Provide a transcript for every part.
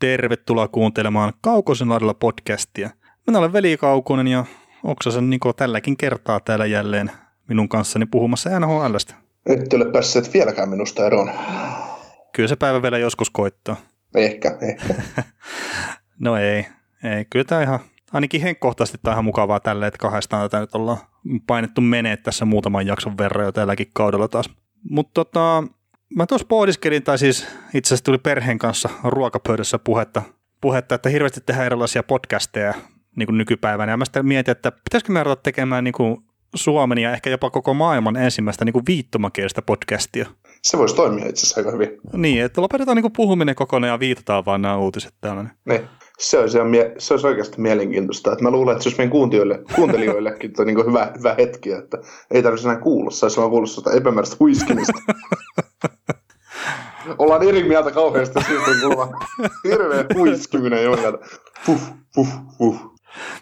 tervetuloa kuuntelemaan Kaukosen laidalla podcastia. Minä olen Veli Kaukonen ja Oksasen Niko tälläkin kertaa täällä jälleen minun kanssani puhumassa NHLstä. Ette ole päässeet vieläkään minusta eroon. Kyllä se päivä vielä joskus koittaa. Ehkä, ehkä. no ei, ei. Kyllä tämä ihan, ainakin henkkohtaisesti tämä ihan mukavaa tälle, että kahdestaan tätä nyt ollaan painettu menee tässä muutaman jakson verran jo tälläkin kaudella taas. Mutta tota, mä tuossa pohdiskelin, tai siis itse asiassa tuli perheen kanssa ruokapöydässä puhetta, puhetta että hirveästi tehdään erilaisia podcasteja niin kuin nykypäivänä. Ja mä sitten mietin, että pitäisikö me ruveta tekemään niin kuin Suomen ja ehkä jopa koko maailman ensimmäistä niin kuin viittomakielistä podcastia. Se voisi toimia itse asiassa aika hyvin. Niin, että lopetetaan niin kuin puhuminen kokonaan ja viitataan vaan nämä uutiset täällä. Niin. Se olisi, mie- se olisi oikeasti mielenkiintoista. Että mä luulen, että se olisi meidän kuuntelijoille, kuuntelijoillekin niin kuin hyvä, hyvä hetki, että ei tarvitsisi enää kuulla. Se olisi vaan kuulla sitä epämääräistä huiskimista. Ollaan eri mieltä kauheasti siitä, kun hirveä huiskiminen jonka puh, puh, puh.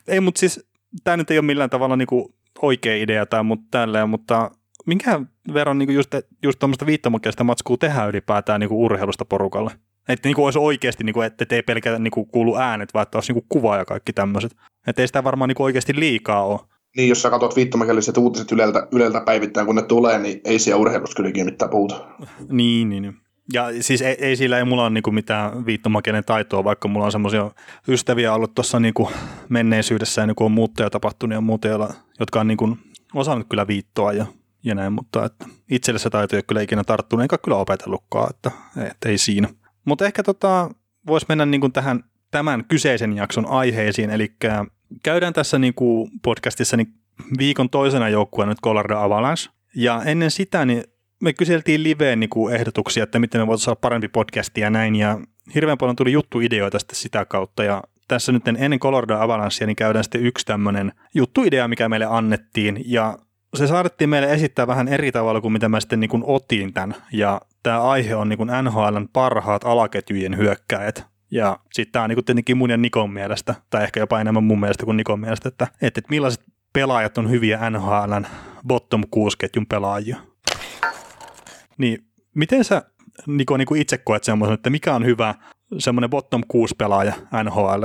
Ei, mutta siis tämä nyt ei ole millään tavalla niinku oikea idea tai mutta tälleen, mutta minkä verran niinku just, just tuommoista viittomakielistä matskua tehdään ylipäätään niinku urheilusta porukalle? Että niinku olisi oikeasti, niinku, että ei pelkästään niinku kuulu äänet, vaan että olisi niinku kuva ja kaikki tämmöiset. Että ei sitä varmaan niinku oikeasti liikaa ole. Niin, jos sä katsot viittomakieliset uutiset Yleltä, Yleltä päivittäin, kun ne tulee, niin ei siellä urheilusta kylläkin mitään puhuta. Niin, niin, niin. Ja siis ei, ei sillä ei mulla ole niinku mitään viittomakielen taitoa, vaikka mulla on semmoisia ystäviä ollut tuossa niinku menneisyydessä, niin kun on muuttoja tapahtunut ja muuta, jotka on niinku osannut kyllä viittoa ja, ja näin, mutta että itselle se taito ei ole kyllä ikinä tarttunut, enkä kyllä opetellutkaan, että, että ei siinä. Mutta ehkä tota, voisi mennä niinku tähän tämän kyseisen jakson aiheisiin, eli käydään tässä niinku podcastissa niin viikon toisena joukkueena nyt Colorado Avalanche, ja ennen sitä niin me kyseltiin liveen niin kuin ehdotuksia, että miten me voitaisiin saada parempi podcastia ja näin, ja hirveän paljon tuli juttuideoita sitten sitä kautta, ja tässä nyt ennen Colorado Avalancea niin käydään sitten yksi tämmöinen juttuidea, mikä meille annettiin, ja se saatettiin meille esittää vähän eri tavalla kuin mitä mä sitten niin kuin otin tämän, ja tämä aihe on niin kuin NHLn parhaat alaketjujen hyökkäjät, ja sitten tämä on niin tietenkin mun ja Nikon mielestä, tai ehkä jopa enemmän mun mielestä kuin Nikon mielestä, että, että, että millaiset pelaajat on hyviä NHLn bottom 6 ketjun pelaajia. Niin miten sä Niko niin kuin itse koet semmoisen, että mikä on hyvä semmoinen bottom 6 pelaaja nhl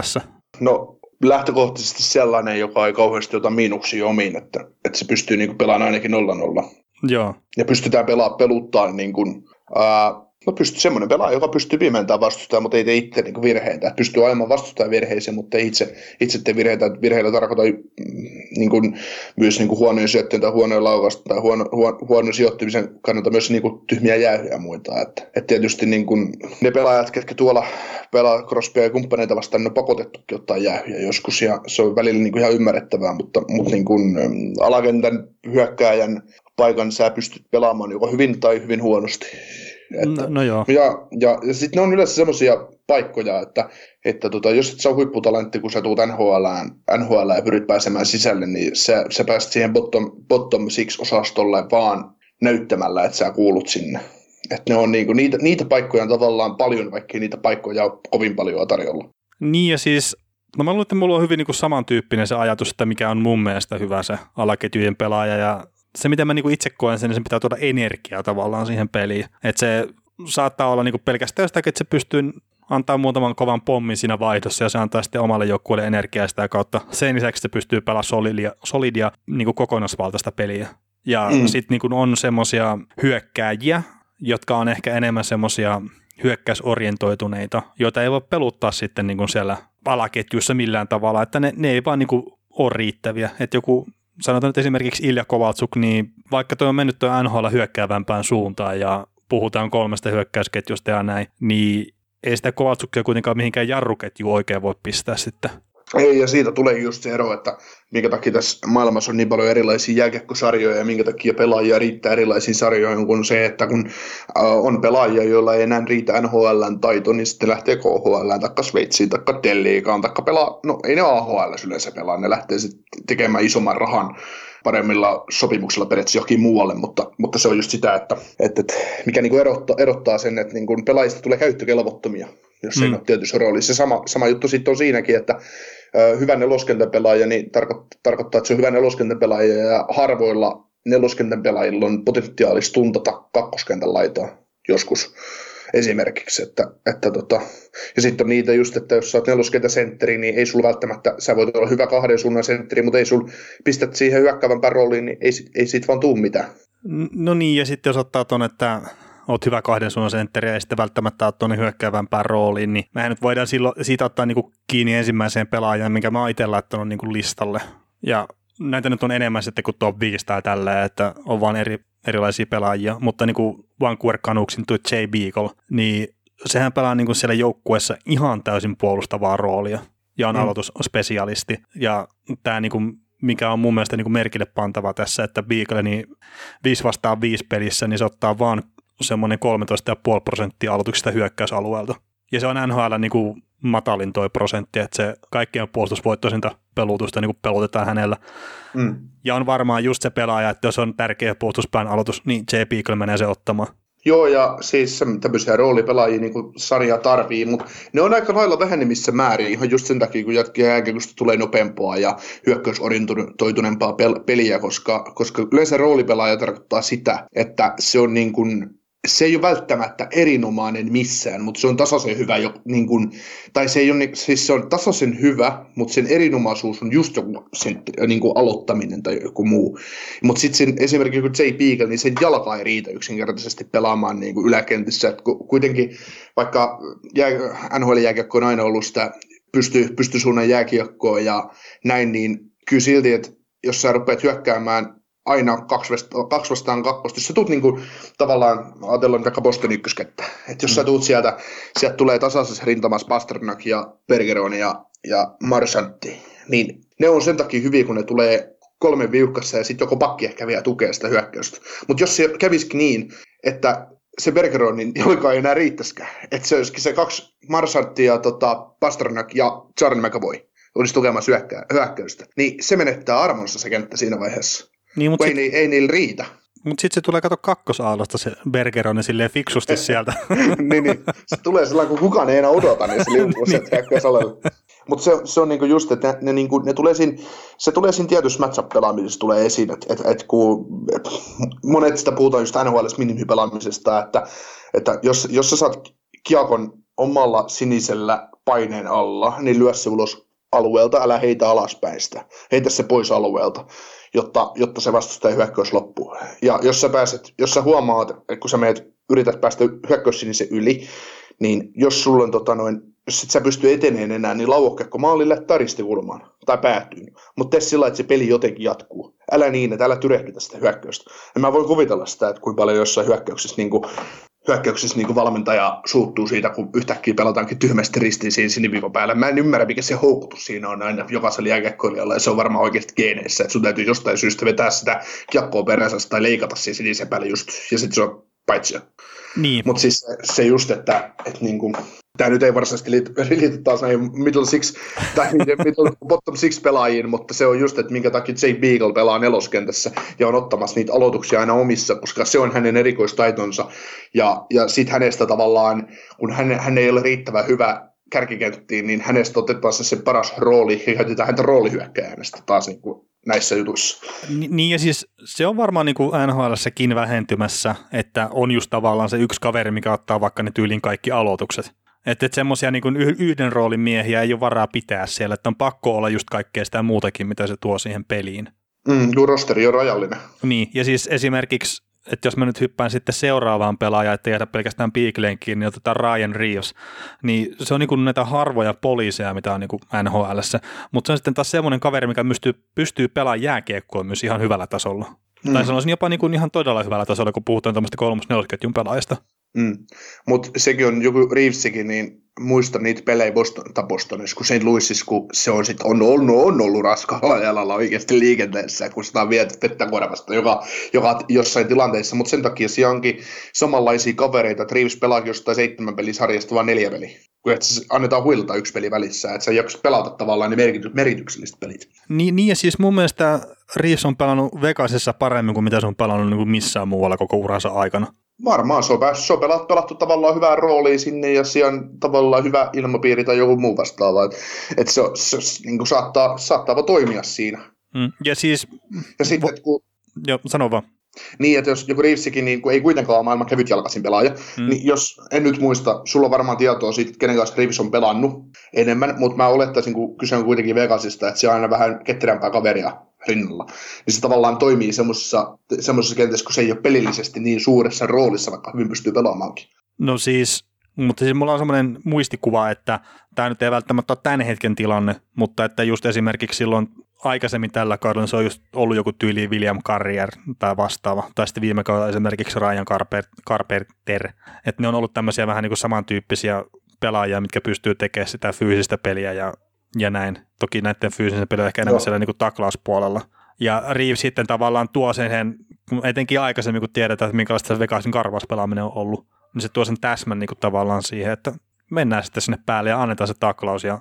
No lähtökohtaisesti sellainen, joka ei kauheasti ota miinuksia omiin, että, että se pystyy niin pelaamaan ainakin 0-0. Joo. Ja pystytään pelaamaan peluttaa niin kuin, ää, No pystyy semmoinen pelaaja, joka pystyy pimentämään vastustaa, mutta ei tee itse niin virheitä. Pystyy ajamaan vastustajan virheisiin, mutta ei itse, itse tee virheitä. Virheillä tarkoittaa mm, niin kuin, myös niin kuin huonojen syöttöjen tai huonojen laukasta tai huono, huono, huonon sijoittamisen kannalta myös niin kuin, tyhmiä ja muita. Että, että tietysti niin kuin, ne pelaajat, ketkä tuolla pelaa Crosbya ja kumppaneita vastaan, ne on pakotettukin ottaa jäähyjä joskus ja se on välillä niin kuin ihan ymmärrettävää, mutta, mutta niin kuin, mm, alakentän hyökkääjän paikan sä pystyt pelaamaan joko hyvin tai hyvin huonosti. Että, no, no joo. Ja, ja, ja sitten ne on yleensä semmoisia paikkoja, että, että tota, jos et sä ole huipputalentti, kun sä tuut NHL, NHL ja pyrit pääsemään sisälle, niin sä, sä pääset siihen bottom, bottom six-osastolle vaan näyttämällä, että sä kuulut sinne. Että ne on niinku, niitä, niitä paikkoja on tavallaan paljon, vaikka niitä paikkoja on kovin paljon tarjolla. Niin ja siis No mä luulen, että mulla on hyvin niin kuin samantyyppinen se ajatus, että mikä on mun mielestä hyvä se alaketjujen pelaaja ja se, mitä mä niinku itse koen sen, niin sen pitää tuoda energiaa tavallaan siihen peliin. Että se saattaa olla niinku pelkästään sitä, että se pystyy antaa muutaman kovan pommin siinä vaihdossa ja se antaa sitten omalle joukkueelle energiaa sitä kautta. Sen lisäksi se pystyy pelaamaan solidia, solidia niin kokonaisvaltaista peliä. Ja mm. sitten niin on semmoisia hyökkääjiä, jotka on ehkä enemmän semmoisia hyökkäysorientoituneita, joita ei voi peluttaa sitten niin siellä alaketjuissa millään tavalla, että ne, ne ei vaan niin ole riittäviä. Että joku sanotaan nyt esimerkiksi Ilja Kovaltsuk, niin vaikka tuo on mennyt tuo NHL hyökkäävämpään suuntaan ja puhutaan kolmesta hyökkäysketjusta ja näin, niin ei sitä Kovaltsukia kuitenkaan mihinkään jarruketju oikein voi pistää sitten. Ei, ja siitä tulee just se ero, että minkä takia tässä maailmassa on niin paljon erilaisia jääkiekkosarjoja ja minkä takia pelaajia riittää erilaisiin sarjoihin kuin se, että kun on pelaajia, joilla ei enää riitä NHLn taito, niin sitten lähtee KHL, taikka Sveitsiin, taikka Telliikaan, taikka pelaa, no ei ne AHL yleensä pelaa, ne lähtee sitten tekemään isomman rahan paremmilla sopimuksilla periaatteessa johonkin muualle, mutta, mutta se on just sitä, että, että, että mikä niin kuin erottaa, erottaa sen, että niin kuin pelaajista tulee käyttökelvottomia, jos mm. ei ole tietyssä roolissa. Se sama, sama juttu sitten on siinäkin, että hyvä neloskentäpelaaja niin tarko, tarkoittaa, että se on hyvä neloskentäpelaaja ja harvoilla neloskentän pelaajilla on potentiaalista tuntata kakkoskentän laitaa joskus. esimerkiksi. Että, että tota, ja sitten on niitä just, että jos sä oot neloskentä sentteri, niin ei sulla välttämättä, sä voit olla hyvä kahden suunnan sentteri, mutta ei sul pistät siihen hyökkäävämpään rooliin, niin ei, ei siitä vaan tuu mitään. No niin, ja sitten jos ottaa tuon, että oot hyvä kahden suunnan sentteri ja sitten välttämättä oot tuonne hyökkäävämpään rooliin, niin mehän nyt voidaan silloin siitä ottaa niinku kiinni ensimmäiseen pelaajaan, minkä mä oon itse laittanut niinku listalle. Ja näitä nyt on enemmän sitten kuin top 5 tai tälleen, että on vaan eri, erilaisia pelaajia, mutta niin kuin Vancouver Canucksin tuo Jay Beagle, niin sehän pelaa niin kuin siellä joukkueessa ihan täysin puolustavaa roolia ja on mm. aloitusspesialisti. Ja tämä niin kuin, mikä on mun mielestä niin kuin merkille pantava tässä, että Beagle niin 5 vastaan 5 pelissä, niin se ottaa vaan semmoinen 13,5 prosenttia aloituksista hyökkäysalueelta. Ja se on NHL niin kuin matalin toi prosentti, että se kaikkien puolustusvoittoisinta pelutusta niin pelutetaan hänellä. Mm. Ja on varmaan just se pelaaja, että jos on tärkeä puolustuspään aloitus, niin J. Beagle menee se ottamaan. Joo, ja siis tämmöisiä roolipelaajia niin kuin sarja tarvii, mutta ne on aika lailla vähenemissä määrin ihan just sen takia, kun jääkiekosta tulee nopeampaa ja hyökkäysorientoituneempaa peliä, koska, koska yleensä roolipelaaja tarkoittaa sitä, että se on niin kuin se ei ole välttämättä erinomainen missään, mutta se on tasaisen hyvä, jo, niin kuin, tai se, ei ole, siis se on tasaisen hyvä, mutta sen erinomaisuus on just joku sen niin kuin aloittaminen tai joku muu. Mutta sitten esimerkiksi kun Jay Beagle, niin sen jalka ei riitä yksinkertaisesti pelaamaan niin kuin yläkentissä. Et kuitenkin vaikka jää, NHL-jääkiekko on aina ollut sitä pysty, pystysuunnan jääkiekkoa ja näin, niin kyllä silti, että jos sä rupeat hyökkäämään aina kaksi, vastaan, kaksi vastaan kakkosta. Jos sä tuut niinku, tavallaan, ajatellaan vaikka Boston ykköskettä, että jos mm. sä tuut sieltä, sieltä tulee tasaisessa rintamassa Pasternak ja Bergeron ja, ja Marsantti, niin ne on sen takia hyviä, kun ne tulee kolme viukkassa ja sitten joko pakki ehkä vielä tukee sitä hyökkäystä. Mutta jos se kävisikin niin, että se Bergeron, niin joka ei enää riittäisikään. Että se olisikin se kaksi Marsantti ja tota, Pasternak ja Charlie McAvoy olisi tukemassa hyökkäystä. Niin se menettää armonsa se kenttä siinä vaiheessa. Niin, mutta sit, ei, ei niillä riitä. Mutta sitten se tulee kato kakkosaallosta se Bergeron silleen fiksusti sieltä. niin, niin, se tulee sellainen, kun kukaan ei enää odota, niin se liukuu niin. sieltä Mutta se, se on niinku just, että ne, ne, niinku, ne tulee siinä, se tulee siinä tietyssä matchup-pelaamisessa tulee esiin, että et, et, kun et, monet sitä puhutaan just NHL minimipelaamisesta, että, että jos, jos sä saat kiekon omalla sinisellä paineen alla, niin lyö se ulos alueelta, älä heitä alaspäin sitä. Heitä se pois alueelta jotta, jotta se vastustaja hyökkäys loppuu. Ja jos sä, pääset, jos sä huomaat, että kun sä meet, yrität päästä hyökkäyssinisen yli, niin jos sulla on tota noin, jos et sä pysty eteneen enää, niin lauokkekko maalille tai ristikulmaan tai päätyyn. Mutta tee sillä että se peli jotenkin jatkuu. Älä niin, että älä tyrehdytä sitä hyökkäystä. Ja mä voin kuvitella sitä, että kuinka paljon jossain hyökkäyksessä niin kuin hyökkäyksessä niin valmentaja suuttuu siitä, kun yhtäkkiä pelataankin tyhmästi ristiin siinä siniviivan päällä. Mä en ymmärrä, mikä se houkutus siinä on aina jokaisella jääkiekkoilijalla, ja se on varmaan oikeasti geeneissä, että sun täytyy jostain syystä vetää sitä kiekkoa perässä tai leikata siinä sinisen päälle just, ja sitten se on paitsi. Niin. Mutta siis se just, että, että niin kuin, tämä nyt ei varsinaisesti liity, liity taas näihin middle six, tai middle, bottom six pelaajiin, mutta se on just, että minkä takia Jay Beagle pelaa neloskentässä ja on ottamassa niitä aloituksia aina omissa, koska se on hänen erikoistaitonsa. Ja, ja sitten hänestä tavallaan, kun hän, hän ei ole riittävän hyvä kärkikenttiin, niin hänestä otetaan se, se paras rooli ja käytetään häntä roolihyökkääjänestä taas niin kuin näissä jutuissa. Ni, niin ja siis se on varmaan niin NHLssäkin vähentymässä, että on just tavallaan se yksi kaveri, mikä ottaa vaikka ne tyylin kaikki aloitukset. Että et semmoisia niin yhden roolin miehiä ei ole varaa pitää siellä, että on pakko olla just kaikkea sitä muutakin, mitä se tuo siihen peliin. Mm, rosteri on rajallinen. Niin, ja siis esimerkiksi, että jos mä nyt hyppään sitten seuraavaan pelaajaan, että jäädä pelkästään Beagleen niin otetaan Ryan Reeves, niin se on niin kuin näitä harvoja poliiseja, mitä on niin kuin NHLssä, mutta se on sitten taas semmoinen kaveri, mikä pystyy, pystyy pelaamaan jääkiekkoa myös ihan hyvällä tasolla. Mm. Tai sanoisin jopa niin kuin ihan todella hyvällä tasolla, kun puhutaan tämmöistä kolmos pelaajasta. Mm. Mutta sekin on joku Reevesikin, niin muista niitä pelejä Boston, tai Bostonissa, kun St. Louisissa, kun se on, sit, on, on, on ollut raskaalla jalalla oikeasti liikenteessä, kun sitä on viety vettä korvasta joka, joka jossain tilanteessa, mutta sen takia siellä onkin samanlaisia kavereita, että Reeves pelaa jostain seitsemän pelisarjasta vaan neljä peliä. Kun että annetaan huilta yksi peli välissä, että sä jaksat pelata tavallaan ne merkity, merkitykselliset pelit. Niin, niin, ja siis mun mielestä Reeves on pelannut Vegasissa paremmin kuin mitä se on pelannut niin kuin missään muualla koko uransa aikana. Varmaan se on, se on pelattu, pelattu tavallaan hyvää roolia sinne ja siellä on tavallaan hyvä ilmapiiri tai joku muu vastaava. Että et se, se, se niin kuin saattaa, saattaa toimia siinä. Mm, ja siis... Ja sitten, kun, Joo, sano vaan. Niin, että jos joku Reevesikin niin ei kuitenkaan ole maailman kevytjalkaisin pelaaja, mm. niin jos, en nyt muista, sulla on varmaan tietoa siitä, kenen kanssa Reeves on pelannut enemmän, mutta mä olettaisin, kun kyse on kuitenkin Vegasista, että se on aina vähän ketterämpää kaveria rinnalla. Niin se tavallaan toimii semmoisessa, semmoisessa kentässä, kun se ei ole pelillisesti niin suuressa roolissa, vaikka hyvin pystyy pelaamaankin. No siis, mutta siis mulla on semmoinen muistikuva, että tämä nyt ei välttämättä ole tämän hetken tilanne, mutta että just esimerkiksi silloin aikaisemmin tällä kaudella se on just ollut joku tyyli William Carrier tai vastaava, tai sitten viime kaudella esimerkiksi Ryan Carpenter, että ne on ollut tämmöisiä vähän niin kuin samantyyppisiä pelaajia, mitkä pystyy tekemään sitä fyysistä peliä ja, ja näin. Toki näiden fyysisen pelin ehkä enemmän siellä niin kuin taklauspuolella. Ja Reeves sitten tavallaan tuo sen, etenkin aikaisemmin kun tiedetään, että minkälaista Vegasin karvauspelaaminen on ollut, niin se tuo sen täsmän niin kuin tavallaan siihen, että mennään sitten sinne päälle ja annetaan se taklaus ja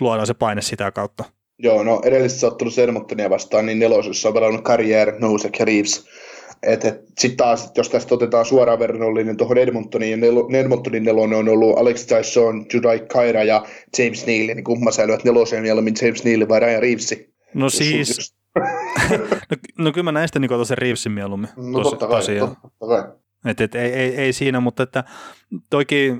luodaan se paine sitä kautta. Joo, no edellisessä ottelussa Edmontonia vastaan, niin nelosessa on pelannut Carrier, Nousek ja Reeves. Et, et, Sitten taas, jos tästä otetaan suoraan verrannollinen tuohon Edmontoniin, ja nel, Edmontonin nelonen on ollut Alex Tyson, Judai Kaira ja James Neal, niin kumma säilyvät neloseen mieluummin James Neal vai Ryan Reevesi? No siis, no, no, kyllä mä näistä niin otan sen Reevesin mieluummin. No tosi, totta kai, tosiaan. totta kai. Et, et, ei, ei, ei, siinä, mutta että toki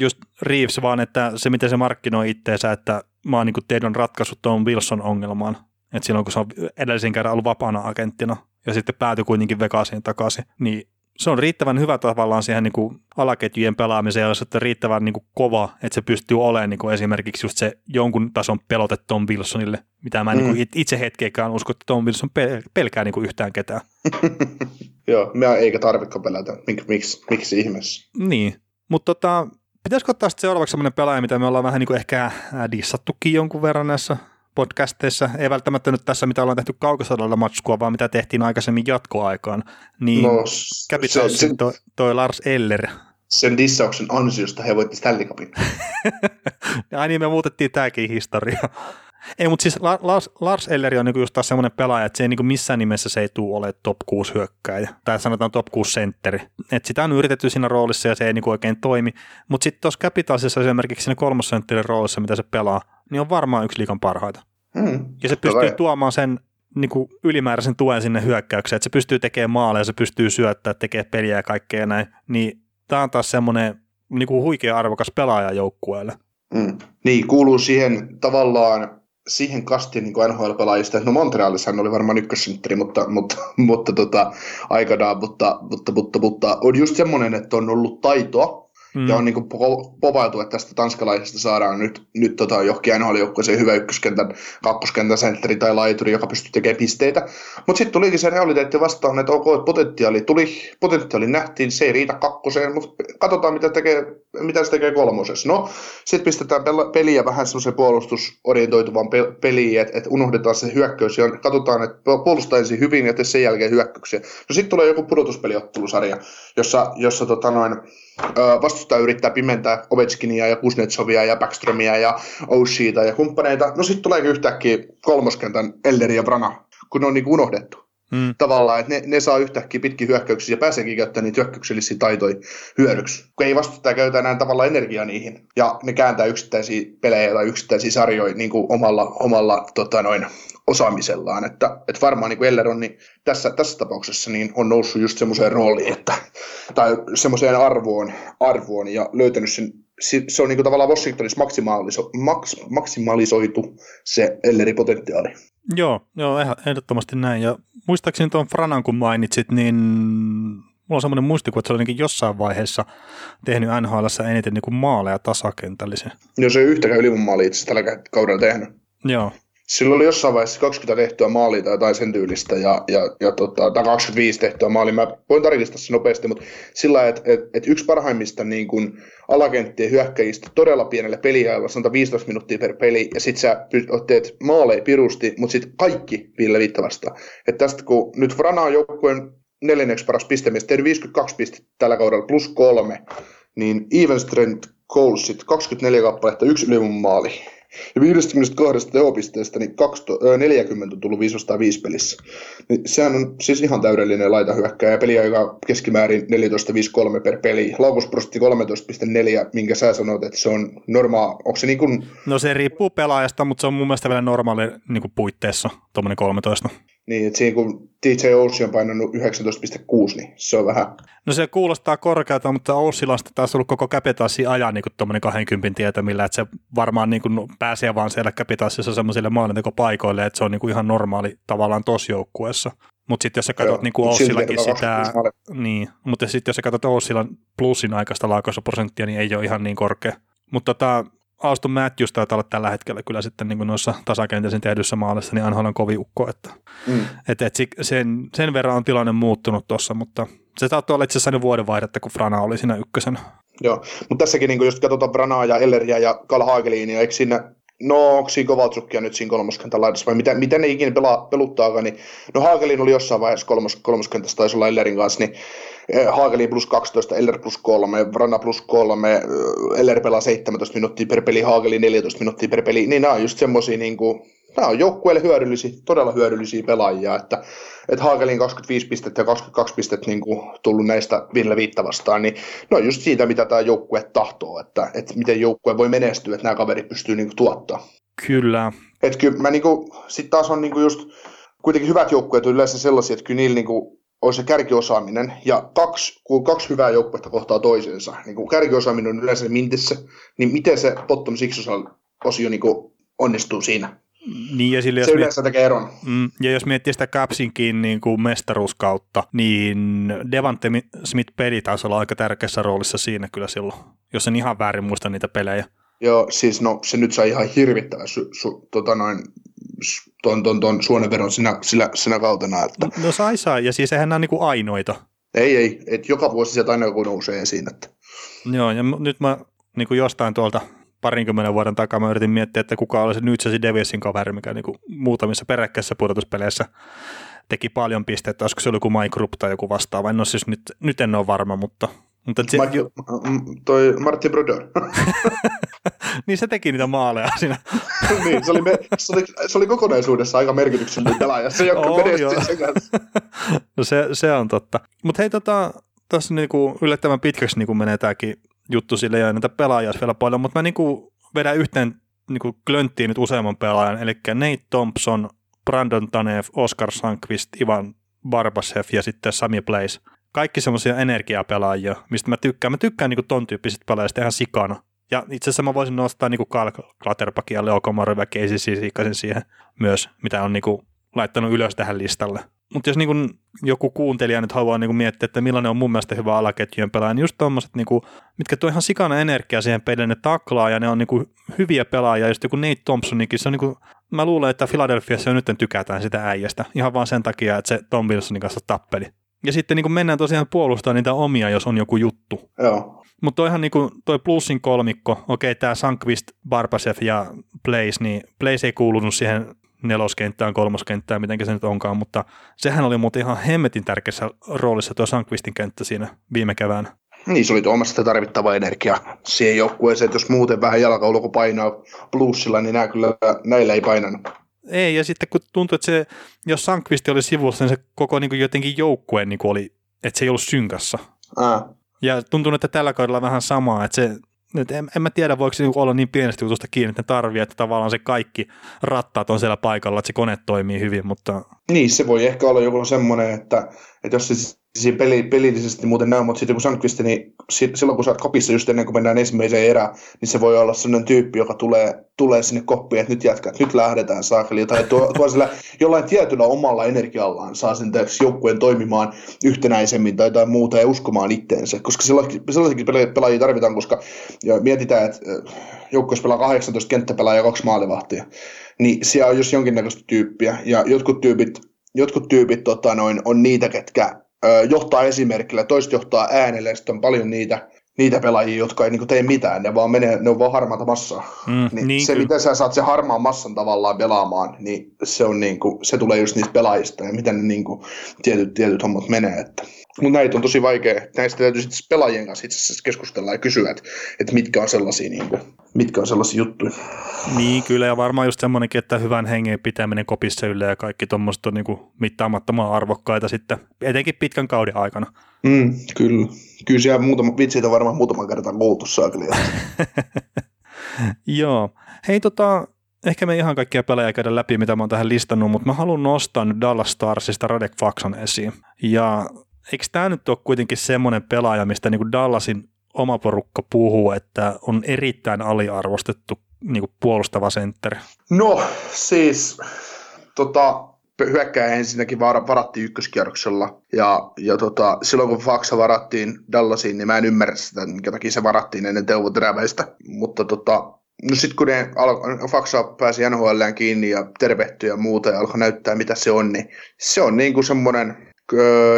just Reeves vaan, että se miten se markkinoi itteensä, että mä oon niin teidän ratkaisut tuon Wilson ongelmaan. Että silloin kun se on edellisen kerran ollut vapaana agenttina ja sitten päätyi kuitenkin Vegasiin takaisin, niin se on riittävän hyvä tavallaan siihen niin kuin alaketjujen pelaamiseen ja se riittävän niin kuin kova, että se pystyy olemaan niin kuin esimerkiksi just se jonkun tason pelote Tom Wilsonille, mitä mä mm. niin kuin itse hetkeäkään usko, että Tom Wilson pel- pelkää niin kuin yhtään ketään. Joo, me eikä tarvitse pelätä. Mik, miksi, miksi ihmeessä? Niin, mutta tota, pitäisikö ottaa sitten seuraavaksi sellainen pelaaja, mitä me ollaan vähän niin kuin ehkä dissattukin jonkun verran näissä podcasteissa, ei välttämättä nyt tässä, mitä ollaan tehty kaukosodalla matskua, vaan mitä tehtiin aikaisemmin jatkoaikaan, niin no, Capitalsin toi, toi Lars Eller. Sen dissauksen ansiosta he voitti Stanley Cupin. ja niin me muutettiin tämäkin historia. Ei, mutta siis Lars, Lars Elleri on niinku just taas semmoinen pelaaja, että se ei niinku missään nimessä se ei tule ole top 6 hyökkääjä, tai sanotaan top 6 sentteri. Et sitä on yritetty siinä roolissa ja se ei niinku oikein toimi, mutta sitten tuossa Capitalsissa esimerkiksi siinä kolmosentterin roolissa, mitä se pelaa, niin on varmaan yksi liikan parhaita. Hmm. Ja se pystyy Hyvä. tuomaan sen niin kuin ylimääräisen tuen sinne hyökkäykseen, että se pystyy tekemään maaleja, se pystyy syöttämään, tekee peliä ja kaikkea näin, niin tämä on taas semmoinen niin kuin huikea arvokas pelaaja joukkueelle. Mm. Niin, kuuluu siihen tavallaan siihen kastiin niin NHL-pelaajista, no Montrealissa hän oli varmaan ykkössentteri, mutta, mutta, mutta tota, aikanaan, mutta, mutta, mutta, mutta, on just semmoinen, että on ollut taitoa, Mm. Ja on niin povailtu, että tästä tanskalaisesta saadaan nyt, nyt tota, johonkin nhl se hyvä ykköskentän, kakkoskentän sentteri tai laituri, joka pystyy tekemään pisteitä. Mutta sitten tulikin se realiteetti vastaan, että ok, että potentiaali tuli, potentiaali nähtiin, se ei riitä kakkoseen, mutta katsotaan mitä, tekee, mitä se tekee kolmosessa. No, sitten pistetään peliä vähän semmoiseen puolustusorientoituvan peliin, että et unohdetaan se hyökkäys ja katsotaan, että puolustaa ensin hyvin ja sen jälkeen hyökkäyksiä. No sitten tulee joku pudotuspeliottelusarja, jossa, jossa tota noin, vastustaja yrittää pimentää Ovechkinia ja Kuznetsovia ja Backstromia ja Oshita ja kumppaneita. No sitten tuleekin yhtäkkiä kolmoskentän Elderi ja Brana, kun ne on niin unohdettu. Hmm. Tavallaan, että ne, ne, saa yhtäkkiä pitkin hyökkäyksiä ja pääseekin käyttämään niitä hyökkäyksellisiä taitoja hyödyksi. Kun ei vastustaja käytä enää tavallaan energiaa niihin. Ja ne kääntää yksittäisiä pelejä tai yksittäisiä sarjoja niin kuin omalla, omalla tota noin, osaamisellaan. Että, että varmaan niin kuin Eller on niin tässä, tässä tapauksessa niin on noussut just semmoiseen rooliin, että, tai semmoiseen arvoon, arvoon ja löytänyt sen, se on niin kuin tavallaan Washingtonissa maksimaliso, maks, maksimalisoitu se Ellerin potentiaali. Joo, joo, ehdottomasti näin. Ja muistaakseni tuon Franan kun mainitsit, niin mulla on semmoinen muistikuva, että se oli jossain vaiheessa tehnyt NHL eniten niin kuin maaleja tasakentällisen. Joo, se ei yhtäkään ylivoimaalia itse tällä kaudella tehnyt. Joo, Silloin oli jossain vaiheessa 20 tehtyä maalia tai jotain sen tyylistä, ja, ja, ja tota, tai 25 tehtyä maalia. Mä voin tarkistaa se nopeasti, mutta sillä lailla, että et, et yksi parhaimmista niin kun, alakenttien hyökkäjistä todella pienelle peliajalla, sanotaan 15 minuuttia per peli, ja sit sä teet maaleja pirusti, mutta sitten kaikki Ville Viittavasta. Että tästä kun nyt Frana on joukkueen neljänneksi paras pistemies, tehnyt 52 pistettä tällä kaudella plus kolme, niin even strength goalsit 24 kappaletta, yksi maali ja 52 teopisteestä niin 40 on tullut 505 pelissä. Niin sehän on siis ihan täydellinen laitahyökkäjä. Peliaika keskimäärin 14,53 per peli. Laukusprosentti 13,4, minkä sä sanoit, että se on normaali. Onko se niin kuin... No se riippuu pelaajasta, mutta se on mun mielestä vielä normaali niin kuin puitteissa, tuommoinen 13. Niin, että siinä kun DJ Oussi on painanut 19,6, niin se on vähän. No se kuulostaa korkealta, mutta Oussilasta taas ollut koko Capitalsin ajan niin tuommoinen 20 tietämillä, että se varmaan niin kuin pääsee vaan siellä Capitalsissa semmoisille maalintekopaikoille, että se on niin kuin ihan normaali tavallaan tossa joukkueessa. Mutta sitten jos sä katsot niin Oussillakin sitä, niin, mutta sitten jos sä katsot Oussilan plussin aikaista laukaisuprosenttia, niin ei ole ihan niin korkea. Mutta tota, Auston Matthews taitaa olla tällä hetkellä kyllä sitten niin noissa tasakentäisen tehdyssä maalissa, niin Anhal on kovin ukko, että mm. et, et sen, sen, verran on tilanne muuttunut tuossa, mutta se saattoi olla itse asiassa vuodenvaihdetta, kun Frana oli siinä ykkösen. Joo, mutta tässäkin niin jos katsotaan Franaa ja Elleriä ja Karl Hagelinia, eikö siinä No, onko siinä Kovaltsukkia nyt siinä kolmoskentän laidassa vai mitä, mitä ne ikinä pelaa, peluttaakaan, niin no Hagelin oli jossain vaiheessa kolmos, kolmoskentässä, taisi olla Ellerin kanssa, niin eh, Hagelin plus 12, Eller plus 3, Vrana plus 3, eh, Eller pelaa 17 minuuttia per peli, Hagelin 14 minuuttia per peli, niin nämä on just semmoisia niin kuin, nämä on joukkueelle hyödyllisiä, todella hyödyllisiä pelaajia, että, että Hagelin 25 pistettä ja 22 pistettä niin kuin tullut näistä Ville Viitta vastaan, niin ne on just siitä, mitä tämä joukkue tahtoo, että, että miten joukkue voi menestyä, että nämä kaverit pystyy niin kuin tuottaa. Kyllä. Että kyllä mä niin kuin, sit taas on niin kuin just, kuitenkin hyvät joukkueet on yleensä sellaisia, että kyllä niillä niin kuin, on se kärkiosaaminen, ja kaksi, kun kaksi hyvää joukkuetta kohtaa toisensa, niin kun kärkiosaaminen on yleensä mintissä, niin miten se bottom six osio niin onnistuu siinä? Niin, ja sille, se yleensä miet... tekee eron. Mm, ja jos miettii sitä Capsinkin niin kuin mestaruuskautta, niin Devante Smith-peli taisi olla aika tärkeässä roolissa siinä kyllä silloin, jos en ihan väärin muista niitä pelejä. Joo, siis no se nyt sai ihan hirvittävä su, su, tota noin, ton, ton, ton suonenveron sinä, sinä, sinä kautena. Että... No sai sai, ja siis eihän nämä niinku ainoita. Ei, ei, että joka vuosi sieltä aina joku nousee esiin. Että... Joo, ja nyt mä niin kuin jostain tuolta parinkymmenen vuoden takaa mä yritin miettiä, että kuka oli se New Jersey Devilsin kaveri, mikä niin kuin muutamissa peräkkäisissä pudotuspeleissä teki paljon pisteitä, olisiko se ollut joku Mike Rupp tai joku vastaava, en ole siis nyt, nyt en ole varma, mutta mutta se, Mike, toi Martin Brodeur. niin se teki niitä maaleja siinä. niin, se oli, me, se, oli, se oli kokonaisuudessa aika merkityksellinen pelaaja, se joka oh, menestyi sen kanssa. no se, se on totta. Mutta hei, tota, tässä niinku yllättävän pitkäksi niinku menee tämäkin juttu sille ja näitä pelaajia vielä paljon, mutta mä niinku vedän yhteen niinku klönttiin nyt useamman pelaajan, eli Nate Thompson, Brandon Tanev, Oscar Sankvist, Ivan Barbasev ja sitten Sami Place. Kaikki semmoisia energiapelaajia, mistä mä tykkään. Mä tykkään niinku ton tyyppisistä pelaajista ihan sikana. Ja itse asiassa mä voisin nostaa niinku Karl Klatterpackin ja Leo Komarov ja Casey siihen myös, mitä on niinku laittanut ylös tähän listalle. Mutta jos niinku joku kuuntelija nyt haluaa niinku miettiä, että millainen on mun mielestä hyvä alaketjujen pelaaja, niin just tommoset, niinku, mitkä tuo ihan sikana energiaa siihen peliin, ne taklaa ja ne on niinku hyviä pelaajia, just joku Nate Thompsonikin, se on niinku, mä luulen, että Philadelphiassa jo nyt tykätään sitä äijästä, ihan vaan sen takia, että se Tom Wilsonin kanssa tappeli. Ja sitten niin mennään tosiaan puolustamaan niitä omia, jos on joku juttu. Joo. Mutta toihan niin kuin toi plussin kolmikko, okei tämä Sankvist, Barbasev ja Blaze, niin Blaze ei kuulunut siihen neloskenttään, kolmoskenttään, miten se nyt onkaan, mutta sehän oli muuten ihan hemmetin tärkeässä roolissa tuo Sankvistin kenttä siinä viime keväänä. Niin, se oli tuomassa sitä tarvittavaa energiaa siihen joukkueeseen, että jos muuten vähän jalkaulko painaa plussilla, niin nämä kyllä, näillä ei painanut. Ei, ja sitten kun tuntui, että se, jos Sankvisti oli sivussa, niin se koko niin kuin jotenkin joukkue niin kuin oli, että se ei ollut synkassa. Ää. Ja tuntuu, että tällä kaudella vähän samaa, että se nyt en, en mä tiedä, voiko se olla niin pienestä jutusta kiinni, että ne tarvii, että tavallaan se kaikki rattaat on siellä paikalla, että se kone toimii hyvin, mutta... Niin, se voi ehkä olla joku semmoinen, että, että jos se siinä peli, pelillisesti muuten näin, mutta sitten kun Sandqvist, niin silloin kun sä oot kopissa just ennen kuin mennään ensimmäiseen erään, niin se voi olla sellainen tyyppi, joka tulee, tulee sinne koppiin, että nyt jatkaa, nyt lähdetään saakeli, tai tuo, tuo sillä jollain tietyllä omalla energiallaan saa sen joukkueen toimimaan yhtenäisemmin tai jotain muuta ja uskomaan itteensä, koska sellaisenkin pelaajia tarvitaan, koska ja mietitään, että äh, joukkueessa pelaa 18 kenttäpelaajia ja kaksi maalivahtia, niin siellä on jos jonkinnäköistä tyyppiä, ja jotkut tyypit, jotkut tyypit tota, noin, on niitä, ketkä johtaa esimerkillä, toiset johtaa äänellä, sitten on paljon niitä, niitä pelaajia, jotka ei niin tee mitään, ne vaan menee, ne on vaan harmaata massaa. Mm, niin niin se, kyllä. miten sä saat se harmaan massan tavallaan pelaamaan, niin se, on niin kuin, se tulee just niistä pelaajista ja miten ne niin kuin, tietyt, tietyt hommat menee. Että. Mutta näitä on tosi vaikea. Näistä täytyy sitten pelaajien kanssa itse asiassa keskustella ja kysyä, että, että mitkä on sellaisia, niin kuin, mitkä on sellaisia juttuja. Niin, kyllä, ja varmaan just semmoinenkin, että hyvän hengen pitäminen kopissa yllä ja kaikki tuommoista on niin kuin mittaamattoman arvokkaita sitten, etenkin pitkän kauden aikana. Mm, kyllä. Kyllä siellä muutama, vitsit on varmaan muutaman kertaa kuultu saakeli. Joo. Hei tota, ehkä me ihan kaikkia pelejä käydä läpi, mitä mä oon tähän listannut, mutta mä haluan nostaa nyt Dallas Starsista Radek Faxon esiin. Ja eikö tämä nyt ole kuitenkin semmoinen pelaaja, mistä niin kuin Dallasin oma porukka puhuu, että on erittäin aliarvostettu niin kuin puolustava sentteri? No siis, tota, hyökkää ensinnäkin var, varattiin ykköskierroksella. Ja, ja tota, silloin kun Faxa varattiin Dallasiin, niin mä en ymmärrä sitä, minkä takia se varattiin ennen Teuvo Teräväistä. Mutta tota, no sitten kun ne al- Faxa pääsi NHLään kiinni ja tervehtyi ja muuta ja alkoi näyttää mitä se on, niin se on niin kuin semmoinen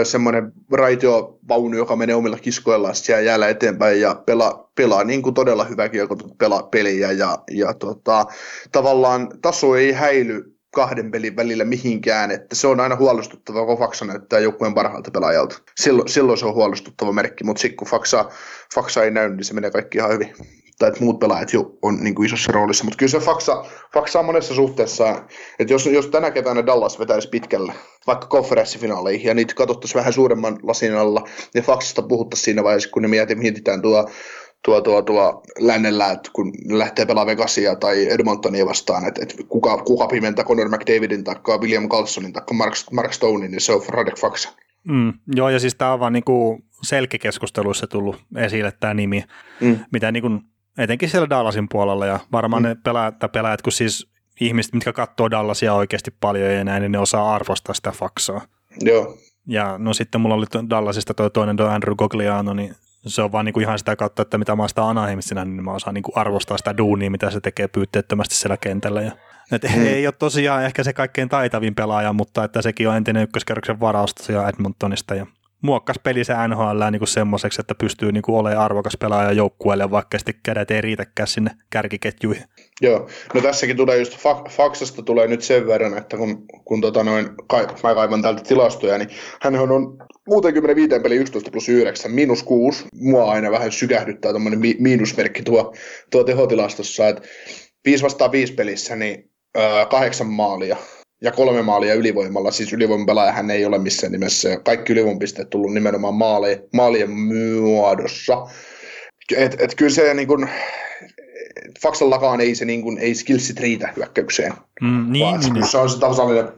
semmoinen raitiovaunu, joka menee omilla kiskoillaan siellä jäällä eteenpäin ja pelaa, pelaa niin kuin todella hyvä pelaa peliä ja, ja tota, tavallaan taso ei häily kahden pelin välillä mihinkään, että se on aina huolestuttava, kun Faksa näyttää joukkueen parhaalta pelaajalta. Silloin, silloin se on huolestuttava merkki, mutta sitten kun Faksa, Faksa ei näy, niin se menee kaikki ihan hyvin. Tai että muut pelaajat jo on niin kuin isossa roolissa, mutta kyllä se Faksa, Faksa on monessa suhteessa, että jos, jos tänä keväänä Dallas vetäisi pitkälle, vaikka konferenssifinaaleihin, ja niitä katsottaisiin vähän suuremman lasin alla, niin Faksasta puhuttaisiin siinä vaiheessa, kun ne mietitään tuo tuo, tuo, tuo lännellä, että kun lähtee pelaamaan Vegasia tai Edmontonia vastaan, että, että kuka, kuka pimentää Conor McDavidin tai William Carlsonin tai Mark, Mark Stonein, niin se on Radek Faksa. Mm, joo, ja siis tämä on vaan niinku selkikeskusteluissa tullut esille tämä nimi, mm. mitä niinku, etenkin siellä Dallasin puolella, ja varmaan mm. ne pelaajat, pelaajat, kun siis ihmiset, mitkä katsoo Dallasia oikeasti paljon ja näin, niin ne osaa arvostaa sitä faksaa. Joo. Ja no sitten mulla oli Dallasista toi toinen tuo Andrew Gogliano, niin se on vaan niin kuin ihan sitä kautta, että mitä mä oon sitä Anaheimissa niin mä osaan niin kuin arvostaa sitä duunia, mitä se tekee pyytteettömästi siellä kentällä. Ja, et mm. ei ole tosiaan ehkä se kaikkein taitavin pelaaja, mutta että sekin on entinen ykköskerroksen varaus tosiaan Edmontonista ja muokkas peli se NHL niin semmoiseksi, että pystyy niin kuin olemaan arvokas pelaaja joukkueelle, vaikka sitten kädet ei riitäkään sinne kärkiketjuihin. Joo, no tässäkin tulee just Faksasta tulee nyt sen verran, että kun, kun tota noin, mä kaivan täältä tilastoja, niin hän on 65 peli 11 plus 9, miinus 6. Mua aina vähän sykähdyttää tuommoinen mi- miinusmerkki tuo, tuo tehotilastossa, että 5 vastaan 5 pelissä, niin kahdeksan maalia ja kolme maalia ylivoimalla. Siis ylivoimapelaaja hän ei ole missään nimessä. Kaikki ylivoimapisteet tullut nimenomaan maali, maalien muodossa. Et, et kyllä se niin kun, Faksallakaan ei se niin kuin, ei skillsit riitä hyökkäykseen. Mm, niin, vaan niin, niin. Se on se tasainen,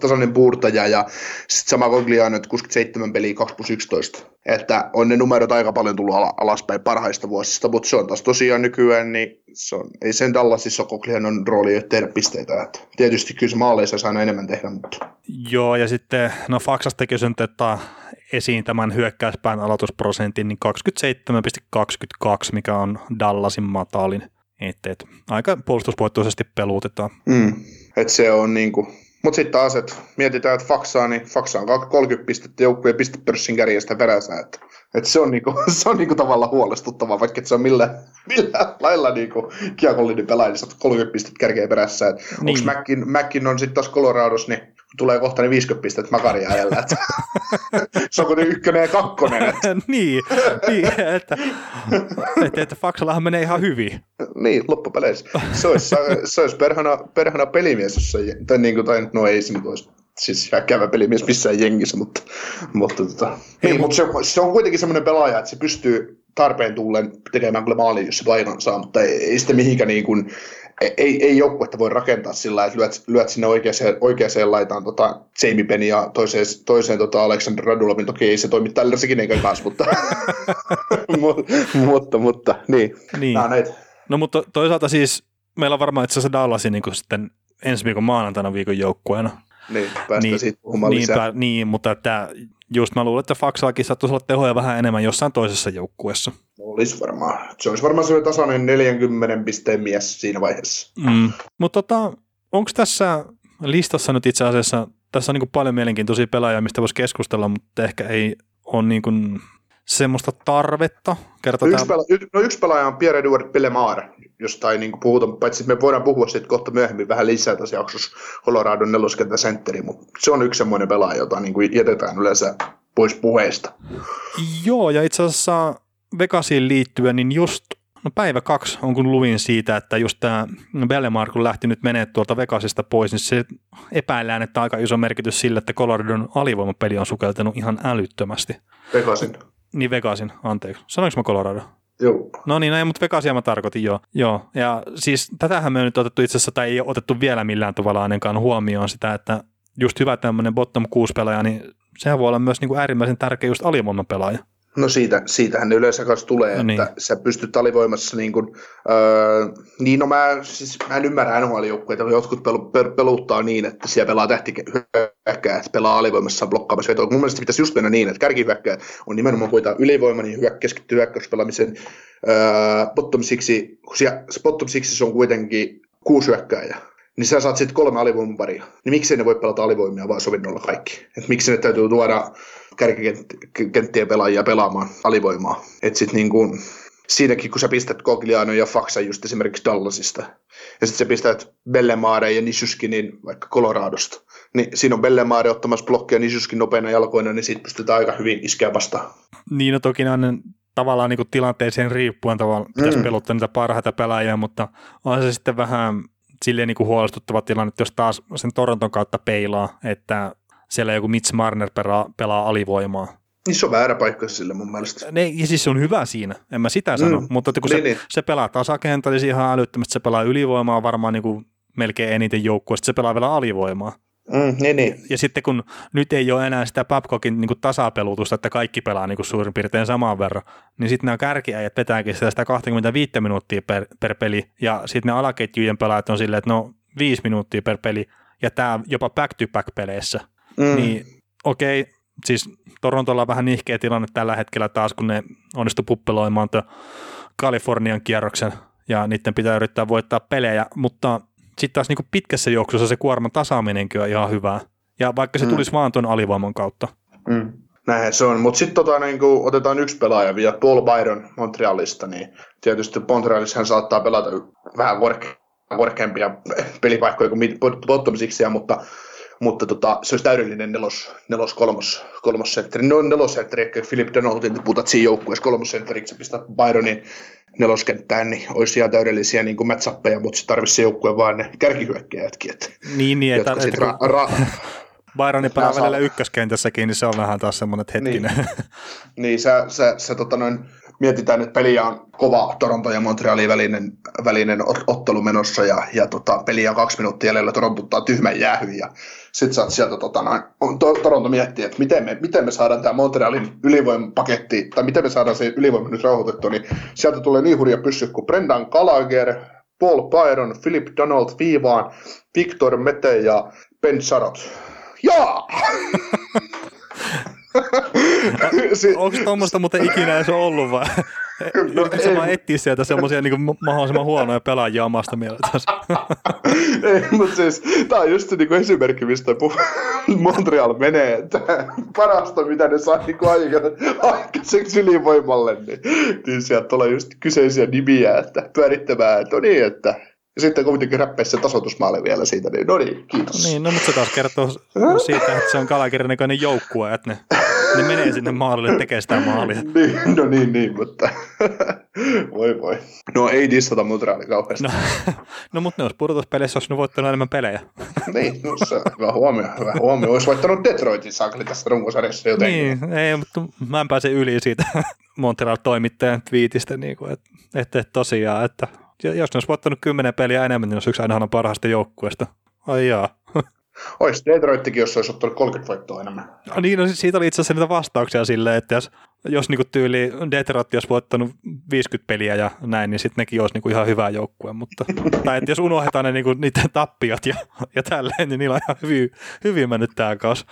tasainen puurtaja ja sitten sama Gogliano, että 67 peliä 2 plus 11. Että on ne numerot aika paljon tullut alaspäin parhaista vuosista, mutta se on taas tosiaan nykyään, niin se on, ei sen Dallasissa Goglianon rooli ole tehdä pisteitä. Että tietysti kyllä se maaleissa saa enemmän tehdä, mutta... Joo, ja sitten, no Faksas teki sen, että esiin tämän hyökkäyspään aloitusprosentin, niin 27,22, mikä on Dallasin matalin. Et, et, aika puolustusvoittoisesti peluutetaan. Mm, et se on niinku, mutta sitten taas, että mietitään, että faksaa, niin faksa on 30 pistettä joukkueen pistepörssin kärjestä perässä. Että et se on, niinku, se on niinku tavallaan huolestuttavaa, vaikka et se on millä, millä lailla niinku kiekollinen pelaaja, niin 30 pistettä kärkeä perässä. Et niin. Onko Mäkin, Mäkin on sitten taas Colorados, niin tulee kohta niin 50 pistettä makaria ajalla. se on kuitenkin ykkönen ja kakkonen. Että. niin, niin, että, että, että Faksallahan menee ihan hyvin. niin, loppupeleissä. Se olisi, se olisi perhana, perhana pelimies, jossa, tai, niin kuin, tai no ei se nyt olisi siis hyökkäävä pelimies missään jengissä, mutta, mutta, tota, niin, mutta se, se, on kuitenkin semmoinen pelaaja, että se pystyy tarpeen tullen tekemään kyllä maalin, jos se paikan saa, mutta ei, ei sitten mihinkään niin kuin, ei, ei joukkuetta voi rakentaa sillä että lyöt, lyöt sinne oikeaan, oikeaan laitaan tota Jamie Penny ja toiseen, toiseen tota Alexander Radulovin. Toki ei se toimi tällä sekin kanssa, mutta, mutta, mutta, mutta, niin. niin. No mutta toisaalta siis meillä on varmaan itse asiassa Dallasin niin sitten ensi viikon maanantaina viikon joukkueena. Niin, päästään niin, siitä puhumaan niin, lisää. Pää, niin, mutta että just mä luulen, että Faksallakin saattaisi olla tehoja vähän enemmän jossain toisessa joukkueessa. Olisi varmaan. Se olisi varmaan se tasainen 40 pisteen mies siinä vaiheessa. Mm. Mutta tota, onko tässä listassa nyt itse asiassa, tässä on niin paljon mielenkiintoisia pelaajia, mistä voisi keskustella, mutta ehkä ei ole niin kuin semmoista tarvetta. no, yksi, pela- y- no yksi pelaaja on Pierre-Edouard Pellemare, josta ei niin puhuta, paitsi me voidaan puhua siitä kohta myöhemmin vähän lisää tässä jaksossa Coloradon neloskenttä sentteri, mutta se on yksi semmoinen pelaaja, jota niin kuin jätetään yleensä pois puheesta. Joo, ja itse asiassa Vegasiin liittyen, niin just no päivä kaksi on kun luvin siitä, että just tämä Bellemar, kun lähti nyt menee tuolta Vegasista pois, niin se epäillään, että aika iso merkitys sillä, että Coloradon alivoimapeli on sukeltanut ihan älyttömästi. Vegasin. Niin Vegasin, anteeksi. Sanoinko mä Colorado? Joo. No niin, mutta Vegasia mä tarkoitin, joo. joo. Ja siis tätähän me on nyt otettu itse asiassa, tai ei ole otettu vielä millään tavalla ainakaan huomioon sitä, että just hyvä tämmöinen bottom 6 pelaaja, niin sehän voi olla myös niin kuin äärimmäisen tärkeä just alivoimapelaaja. No siitä, siitähän ne yleensä kanssa tulee, no niin. että sä pystyt alivoimassa niin kuin, öö, niin no mä, siis, mä en ymmärrä NHL-joukkueita, jotkut pel, pel, peluttaa niin, että siellä pelaa tähtihyökkää, että pelaa alivoimassa blokkaamassa vetoa. Mun mielestä pitäisi just mennä niin, että kärkihyökkää on nimenomaan hoitaa ylivoima, niin hyök, keskittyy hyökkäyspelaamisen öö, bottom siksi, kun siellä, bottom siksi on kuitenkin kuusi hyökkääjää niin sä saat sitten kolme alivoimaparia. Niin miksei ne voi pelata alivoimia vaan sovinnolla kaikki? Et miksi ne täytyy tuoda kärkikenttien pelaajia pelaamaan alivoimaa? Et sit niin kuin, siinäkin, kun sä pistät Cogliano ja Faxa just esimerkiksi Dallasista, ja sitten sä pistät Bellemare ja Nisuskinin vaikka Coloradosta, niin siinä on Bellemare ottamassa blokkia Nisuskin nopeina jalkoina, niin siitä pystytään aika hyvin iskeä vastaan. Niin, no toki on tavallaan niin tilanteeseen riippuen tavallaan pitäisi mm. peluttaa niitä parhaita pelaajia, mutta on se sitten vähän silleen niin kuin huolestuttava tilanne, jos taas sen Toronton kautta peilaa, että siellä joku Mitch Marner pelaa, pelaa alivoimaa. Niin se on väärä paikka sille mun mielestä. Ne, ja siis se on hyvä siinä, en mä sitä sano, mm. mutta kun niin, se, niin. se pelaa tasakentällisiä ihan älyttömästi, se pelaa ylivoimaa varmaan niin kuin melkein eniten joukkueesta, se pelaa vielä alivoimaa. Mm, niin, niin. Ja sitten kun nyt ei ole enää sitä Babcockin niin tasapelutusta, että kaikki pelaa niin kuin suurin piirtein saman verran, niin sitten nämä kärkiäjät vetääkin sitä 25 minuuttia per, per peli, ja sitten ne alaketjujen pelaajat on silleen, että no 5 minuuttia per peli, ja tämä jopa back-to-back-peleissä. Mm. Niin okei, okay, siis Torontolla on vähän nihkeä tilanne tällä hetkellä taas, kun ne onnistu puppeloimaan Kalifornian kierroksen, ja niiden pitää yrittää voittaa pelejä, mutta sitten taas niin pitkässä juoksussa se kuorman tasaaminenkin on ihan hyvää. Ja vaikka se mm. tulisi vaan tuon alivoiman kautta. Mm. Näin se on, mutta sitten tota, niin otetaan yksi pelaaja vielä, Paul Byron Montrealista, niin tietysti Montrealissa hän saattaa pelata vähän korkeampia pelipaikkoja kuin bottom mutta mutta tota, se olisi täydellinen nelos, nelos kolmos, kolmossentteri. No nelosentteri, ehkä Philip Donaldin putat siinä joukkueessa kolmosentteriksi, pistää Byronin neloskenttään, niin olisi ihan täydellisiä niin matchappeja, mutta se tarvitsisi joukkue vaan ne kärkihyökkäjätkin. Että, niin, niin että, että ra- ra- Byronin pelaa välillä ykköskentässäkin, niin se on vähän taas semmoinen hetkinen. Niin, niin sä, sä, sä tota noin, mietitään, että peliä on kova Toronto ja Montrealin välinen, välinen ottelu menossa ja, ja tota, peliä on kaksi minuuttia jäljellä, Toronto ottaa tyhmän jäähyn ja sitten saat sieltä tota, noin, to, Toronto miettii, että miten me, miten me saadaan tämä Montrealin ylivoimapaketti, tai miten me saadaan se ylivoima nyt rauhoitettua, niin sieltä tulee niin hurja pyssy kuin Brendan Gallagher, Paul Byron, Philip Donald Viivaan, Victor Mete ja Ben Charot. Jaa! Onko tuommoista muuten ikinä edes ollut vai? No, se vaan etsiä sieltä semmoisia niin mahdollisimman huonoja pelaajia omasta mielestä. ei, mutta siis tämä on just niin esimerkki, mistä Montreal menee, että parasta mitä ne saa niin aikaiseksi ylivoimalle, niin, niin sieltä tulee just kyseisiä nimiä, että pyörittämään, että no niin, että ja sitten kuitenkin räppeisi se tasoitusmaali vielä siitä, niin no niin, kiitos. Niin, no mutta se taas kertoo siitä, että se on Kalakirin näköinen joukkue, että ne, ne menee sinne maalille tekemään sitä maalia. niin, no niin, niin, mutta voi voi. No ei dissata Montrealin kauheasti. No, no mutta ne olisi pudotuspeleissä, jos ne voittanut enemmän pelejä. niin, no se on hyvä huomio, hyvä huomio. Olisi voittanut Detroitin saakeli tässä runkosarjassa jotenkin. Niin, ei, mutta mä en pääse yli siitä Montreal-toimittajan twiitistä, niin kuin, että, että, että tosiaan, että jos ne olisi voittanut kymmenen peliä enemmän, niin olisi yksi aina parhaasta joukkueesta. Ai jaa. Olisi Detroittikin, jos olisi ottanut 30 voittoa enemmän. No niin, no siitä oli itse asiassa niitä vastauksia silleen, että jos, jos niinku tyyli Detroit olisi voittanut 50 peliä ja näin, niin sitten nekin olisi niinku ihan hyvä joukkue. Mutta, tai että jos unohdetaan ne niinku, niiden tappiot ja, ja tälleen, niin niillä on ihan hyvin, hyvin mennyt tämä kausi.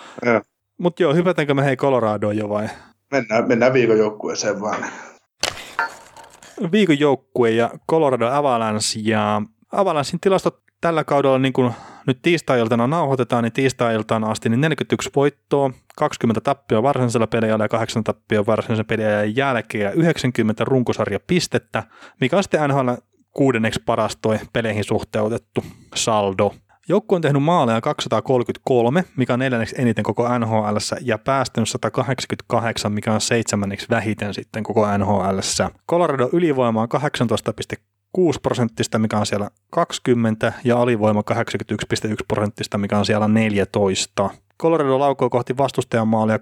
Mutta joo, hypätäänkö me hei Coloradoon jo vai? Mennään, mennään viikon joukkueeseen vaan viikon joukkue ja Colorado Avalanche ja Avalanchein tilastot tällä kaudella niin kuin nyt tiistai-iltana nauhoitetaan, niin tiistai-iltana asti niin 41 voittoa, 20 tappia varsinaisella peliajalla ja 8 tappia varsinaisen peliajan jälkeen ja 90 runkosarjapistettä, mikä on sitten NHL kuudenneksi paras toi peleihin suhteutettu saldo. Joukku on tehnyt maaleja 233, mikä on neljänneksi eniten koko NHL ja päästänyt 188, mikä on seitsemänneksi vähiten sitten koko NHL. Colorado ylivoima on 18,6 prosenttista, mikä on siellä 20, ja alivoima 81,1 prosenttista, mikä on siellä 14. Colorado laukoo kohti vastustajan maalia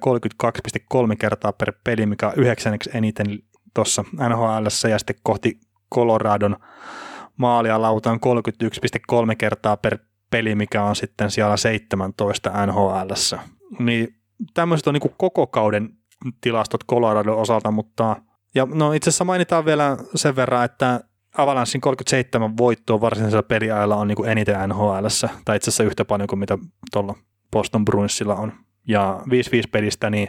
32,3 kertaa per peli, mikä on yhdeksänneksi eniten tuossa NHL ja sitten kohti Coloradon maalia lautaan 31,3 kertaa per peli, mikä on sitten siellä 17 NHL. Niin tämmöiset on niin koko kauden tilastot Coloradon osalta, mutta ja no itse asiassa mainitaan vielä sen verran, että Avalanssin 37 voittoa varsinaisella peliajalla on niin eniten NHL, tai itse asiassa yhtä paljon kuin mitä tuolla Boston Bruinsilla on. Ja 5-5 pelistä, niin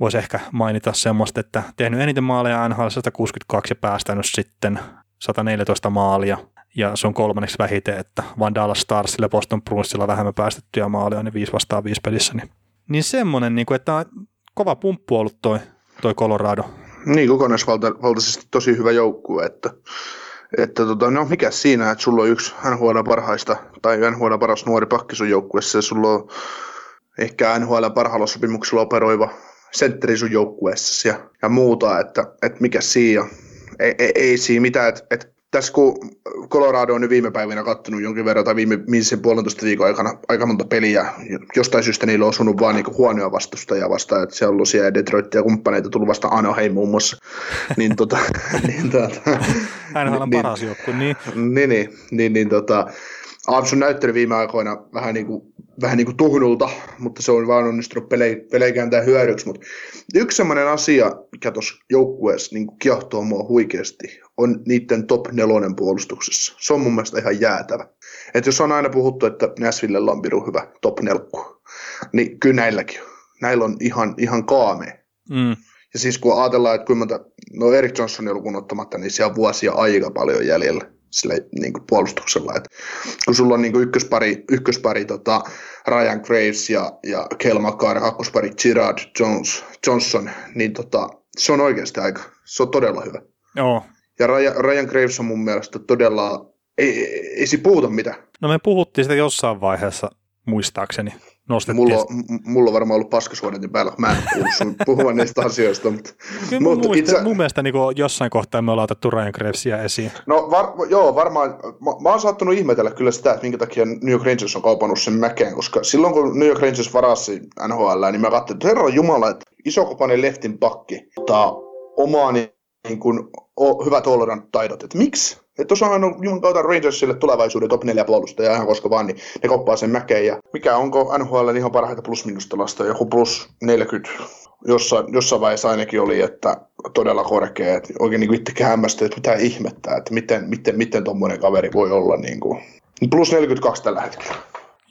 voisi ehkä mainita semmoista, että tehnyt eniten maaleja NHL 162 ja päästänyt sitten 114 maalia. Ja se on kolmanneksi vähiten, että vain Dallas Starsilla Boston Bruinsilla vähemmän päästettyjä maalia, niin 5 vastaan 5 pelissä. Niin, niin semmoinen, niin kuin, että kova pumppu ollut toi, toi Colorado. Niin, kokonaisvaltaisesti tosi hyvä joukkue, että että tota, no mikä siinä, että sulla on yksi NHL parhaista tai NHL paras nuori pakki sun joukkueessa ja sulla on ehkä NHL parhaalla sopimuksella operoiva sentteri sun joukkueessa ja, ja muuta, että, että mikä siinä. Ei, ei, ei siinä mitään, että, että tässä kun Colorado on nyt viime päivinä kattonut jonkin verran tai viime viimeisen puolentoista viikon aikana aika monta peliä, jostain syystä niillä on osunut vaan niinku huonoja vastustajia vastaan, että siellä on ollut siellä Detroit ja kumppaneita tullut vasta Anaheim muun muassa. niin, tota, niin, tota, NHL on niin, paras joukkue, niin. Niin, niin, niin, niin tota, Avs on näyttänyt viime aikoina vähän niin kuin, vähän niin kuin tuhnulta, mutta se on vaan onnistunut pelejä, pelejä kääntää hyödyksi. Mutta yksi sellainen asia, mikä tuossa joukkueessa niin kiehtoo mua huikeasti, on niiden top nelonen puolustuksessa. Se on mun mielestä ihan jäätävä. Et jos on aina puhuttu, että Näsville on pirun hyvä top nelkku, niin kyllä näilläkin. Näillä on ihan, ihan kaamea. Mm. Ja siis kun ajatellaan, että kuinka monta, no Erik Johnson lukuun ottamatta, niin siellä on vuosia aika paljon jäljellä sillä niin kuin puolustuksella. Et kun sulla on niin kuin ykköspari, ykköspari tota Ryan Graves ja, ja Kel McCarr, kakkospari Girard Jones, Johnson, niin tota, se on oikeasti aika, se on todella hyvä. Joo. Ja Ryan, Graves on mun mielestä todella, ei, ei, ei se puhuta mitään. No me puhuttiin sitä jossain vaiheessa, muistaakseni nostettiin. Mulla, on, mulla on varmaan ollut paskasuodatin päällä, mä en kuullut sun puhumaan niistä asioista. Mutta, Kyllä mun, mutta itse... mun mielestä niin jossain kohtaa me ollaan otettu Ryan Gravesia esiin. No var, joo, varmaan. Mä, mä oon saattanut ihmetellä kyllä sitä, että minkä takia New York Rangers on kaupannut sen mäkeen, koska silloin kun New York Rangers varasi NHL, niin mä katsoin, että herra jumala, että isokopainen leftin pakki, mutta omaa niin, niin kuin, o, hyvät taidot, että miksi? Että tuossa on Juman kautta Rangersille tulevaisuuden top 4 puolustaja ihan koska vaan, niin ne koppaa sen mäkeen. Ja mikä onko NHL ihan parhaita plus lasta joku plus 40 jossain, jossain vaiheessa ainakin oli, että todella korkea, että oikein niin itsekin hämmästyi, että mitä ihmettää, että miten, miten, miten tuommoinen kaveri voi olla niin kuin, plus 42 tällä hetkellä.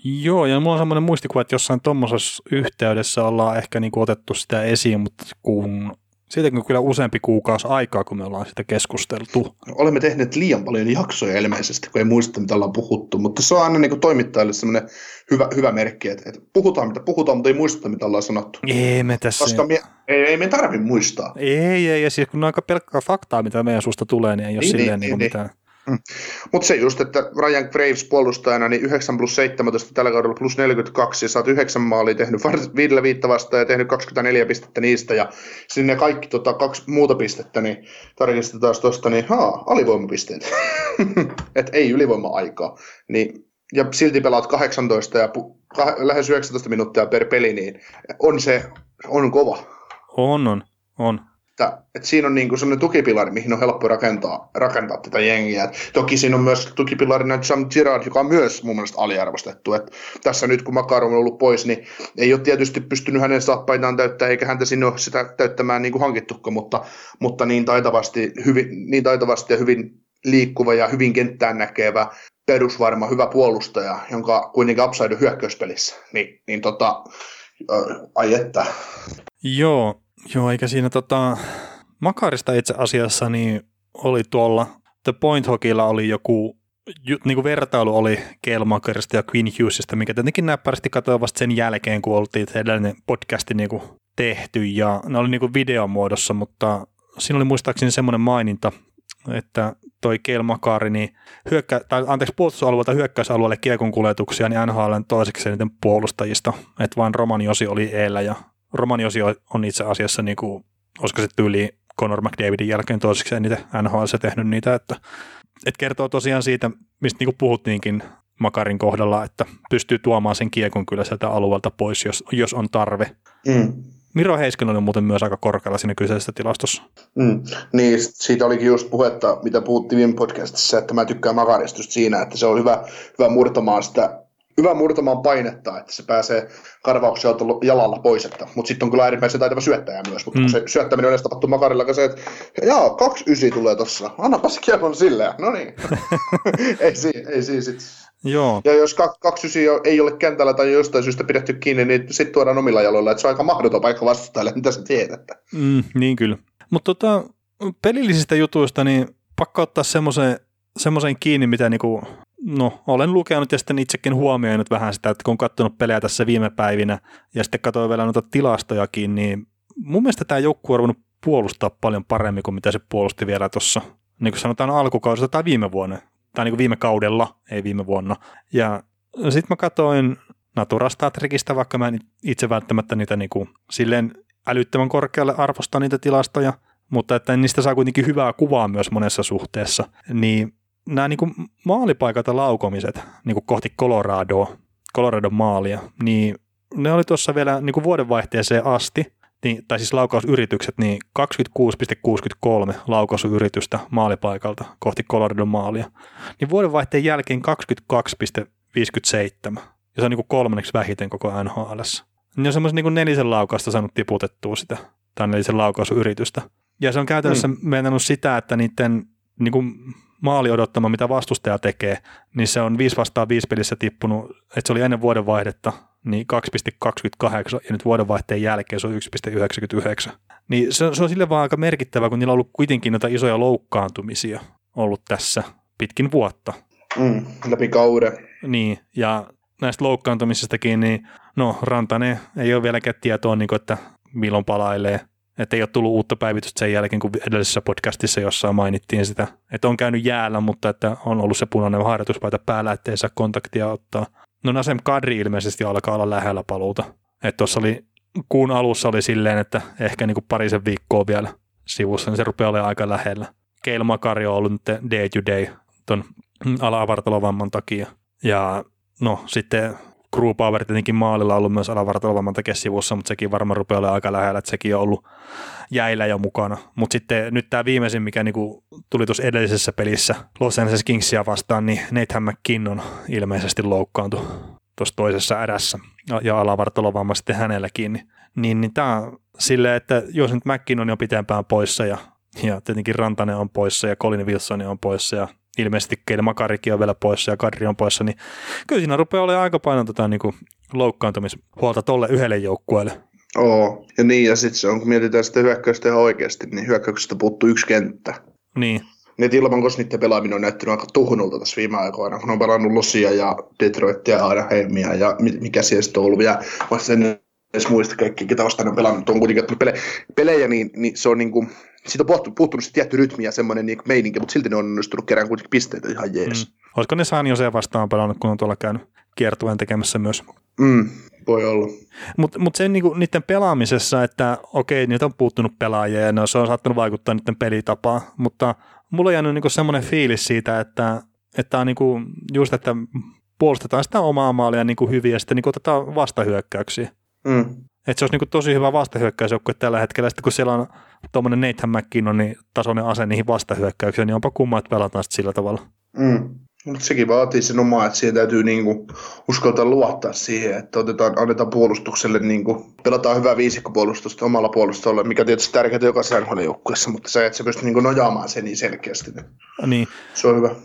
Joo, ja mulla on semmoinen muistikuva, että jossain tuommoisessa yhteydessä ollaan ehkä niin kuin otettu sitä esiin, mutta kun Siitäkin on kyllä useampi kuukausi aikaa, kun me ollaan sitä keskusteltu. Olemme tehneet liian paljon jaksoja ilmeisesti, kun ei muista, mitä ollaan puhuttu, mutta se on aina niin tajille semmoinen hyvä, hyvä merkki, että, että puhutaan mitä puhutaan, mutta ei muista, mitä ollaan sanottu. Ei me tässä... Koska me, ei, ei me tarvitse muistaa. Ei, ei, ja siis kun on aika pelkkää faktaa, mitä meidän suusta tulee, niin ei ole niin, silleen niin, niin, niin, mitään. Mm. Mutta se just, että Ryan Graves puolustajana, niin 9 plus 17 tällä kaudella plus 42, ja sä oot 9 maalia tehnyt viidellä viitta vastaan ja tehnyt 24 pistettä niistä, ja sinne kaikki tota, kaksi muuta pistettä, niin tarkistetaan tuosta, niin haa, alivoimapisteet. että ei ylivoima-aikaa. Niin, ja silti pelaat 18 ja pu- kah- lähes 19 minuuttia per peli, niin on se, on kova. On, on, on että, että siinä on niin kuin sellainen tukipilari, mihin on helppo rakentaa, rakentaa tätä jengiä. Et toki siinä on myös tukipilarina Sam Girard, joka on myös mun mielestä aliarvostettu. Et tässä nyt kun Makar on ollut pois, niin ei ole tietysti pystynyt hänen saappaitaan täyttää, eikä häntä sinne ole sitä täyttämään niin kuin hankittukaan, mutta, mutta niin, taitavasti, hyvin, niin taitavasti ja hyvin liikkuva ja hyvin kenttään näkevä perusvarma, hyvä puolustaja, jonka kuitenkin upside hyökkäyspelissä, niin, niin tota, ai että. Joo, Joo, eikä siinä tota, Makarista itse asiassa niin oli tuolla The Point Hockeylla oli joku niin kuin vertailu oli Kelmakerista ja Queen Hughesista, mikä tietenkin näppärästi katsoin vasta sen jälkeen, kun oltiin edellinen podcasti niin kuin tehty, ja ne oli niin kuin videomuodossa, mutta siinä oli muistaakseni semmoinen maininta, että toi Kelmakari, niin hyökkä, tai anteeksi, puolustusalueelta hyökkäysalueelle kiekon kuljetuksia, niin NHL toiseksi eniten puolustajista, että vain Roman Josi oli eellä, ja Roman Josi on itse asiassa, niin kuin, olisiko se tyyli Conor McDavidin jälkeen toiseksi eniten NHL tehnyt niitä, että, että kertoo tosiaan siitä, mistä niin kuin puhuttiinkin Makarin kohdalla, että pystyy tuomaan sen kiekon kyllä sieltä alueelta pois, jos, jos on tarve. Mm. Miro Heiskanen oli muuten myös aika korkealla siinä kyseisessä tilastossa. Mm. Niin, siitä olikin just puhetta, mitä puhuttiin viime podcastissa, että mä tykkään makaristusta siinä, että se on hyvä, hyvä murtamaan sitä hyvä murtamaan painetta, että se pääsee karvaukselta jalalla pois. Että, mutta sitten on kyllä äärimmäisen taitava syöttäjä myös, mutta mm. se syöttäminen yleensä tapahtuu makarilla, se, että jaa, kaksi ysi tulee tossa, annapas kielon silleen, no niin. ei, si, ei si, sit. Joo. Ja jos kaksi ysi ei ole kentällä tai jostain syystä pidetty kiinni, niin sitten tuodaan omilla jaloilla, että se on aika mahdoton paikka vastustajalle, mitä sä tiedät. Että. Mm, niin kyllä. Mutta tota, pelillisistä jutuista, niin pakko ottaa semmoisen kiinni, mitä niinku no, olen lukenut ja sitten itsekin huomioinut vähän sitä, että kun on katsonut pelejä tässä viime päivinä ja sitten katsoin vielä noita tilastojakin, niin mun mielestä tämä joukkue on ruvennut puolustaa paljon paremmin kuin mitä se puolusti vielä tuossa, niin kuin sanotaan alkukaudessa tai viime vuonna, tai niin kuin viime kaudella, ei viime vuonna. Ja sitten mä katsoin Natura Statrikista, vaikka mä en itse välttämättä niitä niin kuin, silleen älyttömän korkealle arvostaa niitä tilastoja, mutta että niistä saa kuitenkin hyvää kuvaa myös monessa suhteessa, niin nämä niin kuin maalipaikat ja laukomiset niin kuin kohti Coloradoa, Colorado maalia, niin ne oli tuossa vielä niin kuin vuodenvaihteeseen asti, niin, tai siis laukausyritykset, niin 26,63 laukausyritystä maalipaikalta kohti Colorado maalia. Niin vuodenvaihteen jälkeen 22,57, ja se on niin kuin kolmanneksi vähiten koko NHL. Niin on semmoisen niin kuin nelisen laukausta saanut tiputettua sitä, tai nelisen laukausyritystä. Ja se on käytännössä mm. mennyt sitä, että niiden niin kuin maali odottama, mitä vastustaja tekee, niin se on 5 vastaan 5 pelissä tippunut, että se oli ennen vuodenvaihdetta, niin 2,28 ja nyt vuodenvaihteen jälkeen se on 1,99. Niin se, se on sille vaan aika merkittävä, kun niillä on ollut kuitenkin noita isoja loukkaantumisia ollut tässä pitkin vuotta. Mm, läpi kauden. Niin, ja näistä loukkaantumisistakin, niin no Rantanen ei ole vieläkään tietoa, niin kuin, että milloin palailee – että ei ole tullut uutta päivitystä sen jälkeen, kun edellisessä podcastissa jossain mainittiin sitä, että on käynyt jäällä, mutta että on ollut se punainen harjoituspaita päällä, ettei saa kontaktia ottaa. No Nasem Kadri ilmeisesti alkaa olla lähellä paluuta. Että tuossa oli, kuun alussa oli silleen, että ehkä niin kuin parisen viikkoa vielä sivussa, niin se rupeaa olemaan aika lähellä. Keil Makari on ollut nyt day to day ton ala-avartalovamman takia. Ja no sitten Power tietenkin maalilla ollut myös alavartalovamman takia sivussa, mutta sekin varmaan rupeaa olemaan aika lähellä, että sekin on ollut jäillä jo mukana. Mutta sitten nyt tämä viimeisin, mikä niinku tuli tuossa edellisessä pelissä Los Angeles Kingsia vastaan, niin Nathan McKinnon ilmeisesti loukkaantui tuossa toisessa ärässä ja alavartalovamma sitten hänelläkin. Niin, niin, niin tämä silleen, että jos nyt McKinnon on pitempään poissa ja, ja tietenkin Rantanen on poissa ja Colin Wilson on poissa ja ilmeisesti Keil Makarikin on vielä poissa ja Kadri on poissa, niin kyllä siinä rupeaa olemaan aika paljon tota, niin kuin loukkaantumishuolta tolle yhdelle joukkueelle. Oo, ja niin, ja sitten se on, kun mietitään sitä hyökkäystä ihan oikeasti, niin hyökkäyksestä puuttuu yksi kenttä. Niin. Niin ilman, koska niiden pelaaminen on näyttänyt aika tuhunulta tässä viime aikoina, kun on pelannut Losia ja Detroitia ja Anaheimia ja mikä siellä sitten on ollut. Ja vasta edes muista kaikki, ketä vastaan on pelannut, on kuitenkin pelejä, pelejä niin, niin, se on niin kuin, siitä on puuttunut, puuttunut se tietty rytmi ja semmoinen niin meininki, mutta silti ne on onnistunut kerään kuitenkin pisteitä ihan jees. Mm. Olisiko ne San Jose vastaan pelannut, kun on tuolla käynyt kiertueen tekemässä myös? Mm, voi olla. Mutta mut sen niinku, niiden pelaamisessa, että okei, niitä on puuttunut pelaajia ja no, se on saattanut vaikuttaa niiden pelitapaan, mutta mulla on jäänyt niinku semmoinen fiilis siitä, että, että on niinku just, että puolustetaan sitä omaa maalia niinku hyvin ja sitten niinku otetaan vastahyökkäyksiä. Mm. Että se olisi niinku tosi hyvä vastahyökkäysjoukkue tällä hetkellä. Sitten kun siellä on tuommoinen Nathan McKinnon niin tasoinen ase niihin vastahyökkäyksiin, niin onpa kumma, että pelataan sillä tavalla. Mm. Mutta sekin vaatii sen omaa, että siihen täytyy niinku uskaltaa luottaa siihen, että otetaan, annetaan puolustukselle, niinku, pelataan hyvää viisikkopuolustusta omalla puolustolla, mikä tietysti tärkeää jokaisessa nhl joukkueessa, mutta se, että se pystyy niinku nojaamaan sen niin selkeästi, niin, niin. se on hyvä.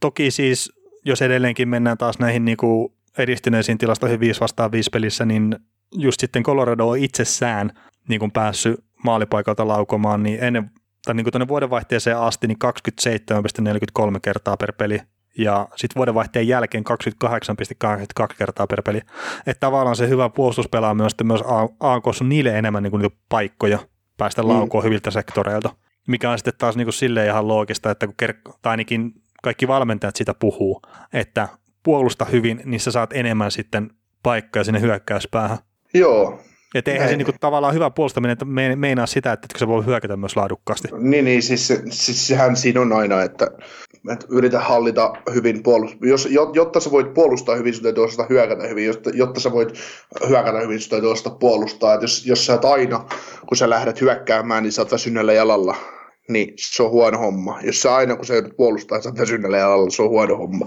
Toki siis, jos edelleenkin mennään taas näihin niinku edistyneisiin tilastoihin 5 vastaan 5 pelissä, niin just sitten Colorado on itsessään niin kuin päässyt maalipaikalta laukomaan, niin ennen tai niin kuin tuonne vuodenvaihteeseen asti niin 27,43 kertaa per peli ja sitten vuodenvaihteen jälkeen 28,82 kertaa per peli. Että tavallaan se hyvä puolustus pelaa myös, myös AKS on niille enemmän niin kuin niitä paikkoja päästä mm. laukoon mm. hyviltä sektoreilta, mikä on sitten taas niin kuin silleen ihan loogista, että kun ker- tai ainakin kaikki valmentajat sitä puhuu, että puolusta hyvin, niin sä saat enemmän sitten paikkoja sinne hyökkäyspäähän. Joo. Että eihän se niinku tavallaan hyvä puolustaminen että me, meinaa sitä, että se voi hyökätä myös laadukkaasti. Niin, niin siis, siis sehän siinä on aina, että että yritä hallita hyvin puolustaa. Jos, jotta sä voit puolustaa hyvin, sun täytyy osata hyökätä hyvin. Jotta, jotta sä voit hyökätä hyvin, sun täytyy osata puolustaa. Et jos, jos sä et aina, kun sä lähdet hyökkäämään, niin sä oot väsynnällä jalalla, niin se on huono homma. Jos sä aina, kun sä joudut puolustaa, sä oot väsynnällä jalalla, se on huono homma